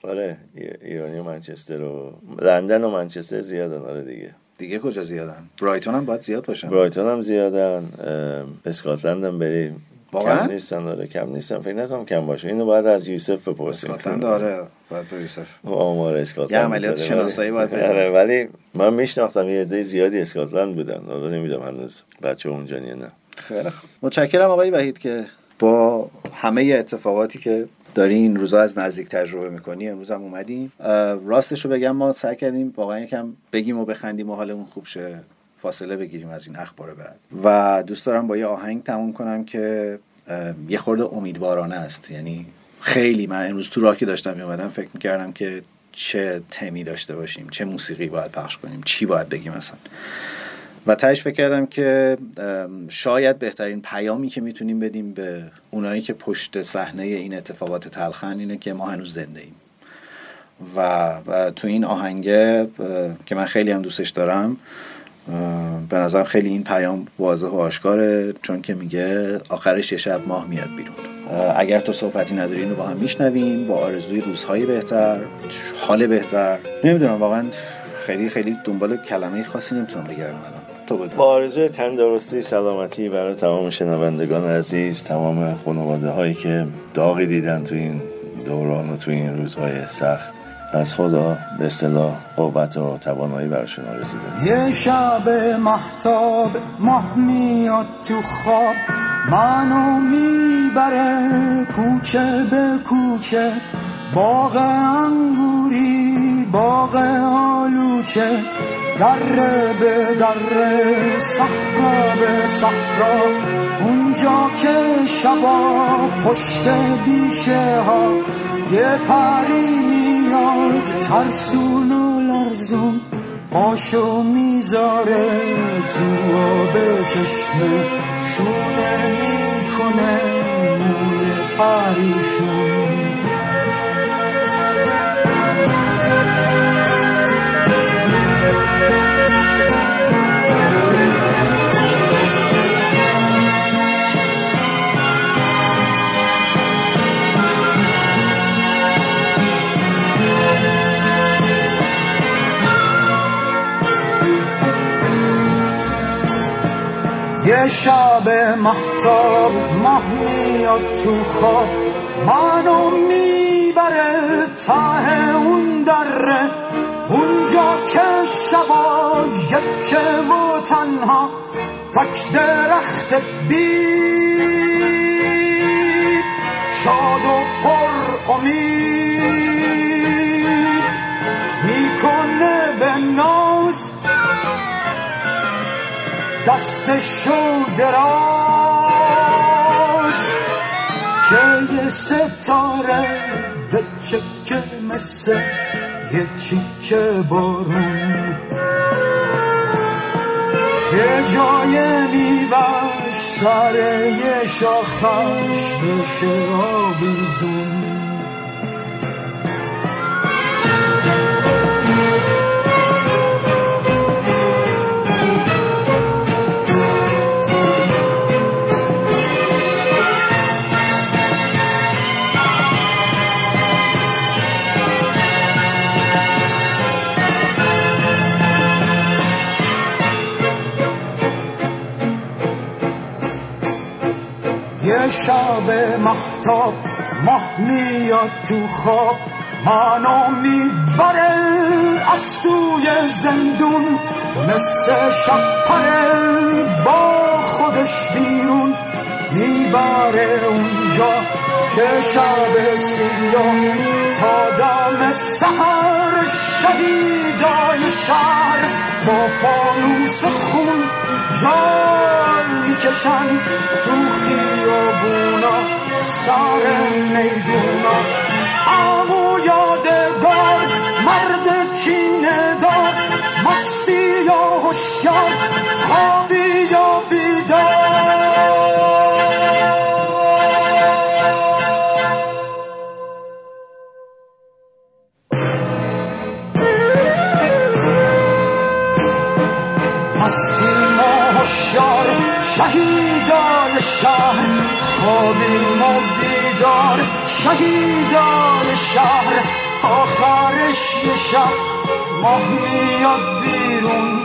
آره ایرانی و منچستر و لندن و منچستر زیادن آره دیگه. دیگه کجا زیادن؟ برایتون هم باید زیاد باشن. برایتون هم زیادن اسکاتلند هم بریم. واقعا کم نیستن داره کم نیستن. فکر نکنم کم باشه. اینو باید از یوسف بپرسیم. اسکاتلند داره باید به یوسف. آمار اسکاتلند یه عملیات شناسایی باید آره ولی من میشناختم یه عده زیادی اسکاتلند بودن. حالا نمی‌دونم هنوز بچه اونجا نه. خیلی خوب. متشکرم آقای وحید که با همه اتفاقاتی که داری این روزا از نزدیک تجربه می‌کنی امروز هم اومدیم راستش رو بگم ما سعی کردیم واقعا یکم بگیم و بخندیم و حالمون خوب شه. فاصله بگیریم از این اخبار بعد. و دوست دارم با یه آهنگ تموم کنم که یه خورده امیدوارانه است. یعنی خیلی من امروز تو راه که داشتم میومدم فکر می‌کردم که چه تمی داشته باشیم چه موسیقی باید پخش کنیم چی باید بگیم مثلا و تهش فکر کردم که شاید بهترین پیامی که می‌تونیم بدیم به اونایی که پشت صحنه این اتفاقات تلخن اینه که ما هنوز زنده ایم. و, و تو این آهنگه که من خیلی هم دوستش دارم به نظرم خیلی این پیام واضح و آشکاره چون که میگه آخرش یه شب ماه میاد بیرون. اگر تو صحبتی نداری اینو با هم میشنویم با آرزوی روزهای بهتر حال بهتر. نمی‌دونم واقعا خیلی خیلی دنبال کلمه خاصی نمی‌تونم بگردم الان. تو با آرزوی تندرستی سلامتی برای تمام شنوندگان عزیز تمام خانواده هایی که داغی دیدن تو این دوران و تو این روزهای سخت. از خدا به اصطلاح قوت و توانایی برشون آرزو یه شب محتاب ماه میاد تو خواب منو می‌بره کوچه به کوچه باغ انگوری باغ آلوچه دره به دره صحرا به صحرا. اونجا که شبا پشت بیشه ها یه پری میاد ترسون و لرزون پاشو می‌ذاره تو آب چشمه شونه می‌کنه موی پریشون. شب محتاب ماه میاد تو خواب. منو می‌بره ته اون دره. اونجا که شبا یک و تنها. تک درخت بید. شاد و پر امید. می‌کنه به نام دستشو دراز که یه ستاره به چکه مثل یه چیکه بارون. یه جای میوش سر یه شاخش بشه آویزون شب محتاب ماه میاد تو خواب. منو می‌بره از توی زندون مثل شپره با خودش بیرون. می‌بره اونجا که شب سیاه تا دم سهر شهیدای شهر با فانوس خون جان می‌کشن تو خیابونا سر میدونا امو یادگار مرد کینه دار مستی یا هوشیار خوابی شهیدان شهر خوابیم و بیدار. شهیدان شهر آخرش یه شب ماه میاد بیرون.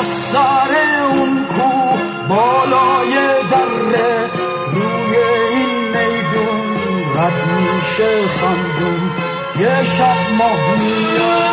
از سر اون کو بالای دره روی این میدون رد میشه خندون. یه شب ماه میاد.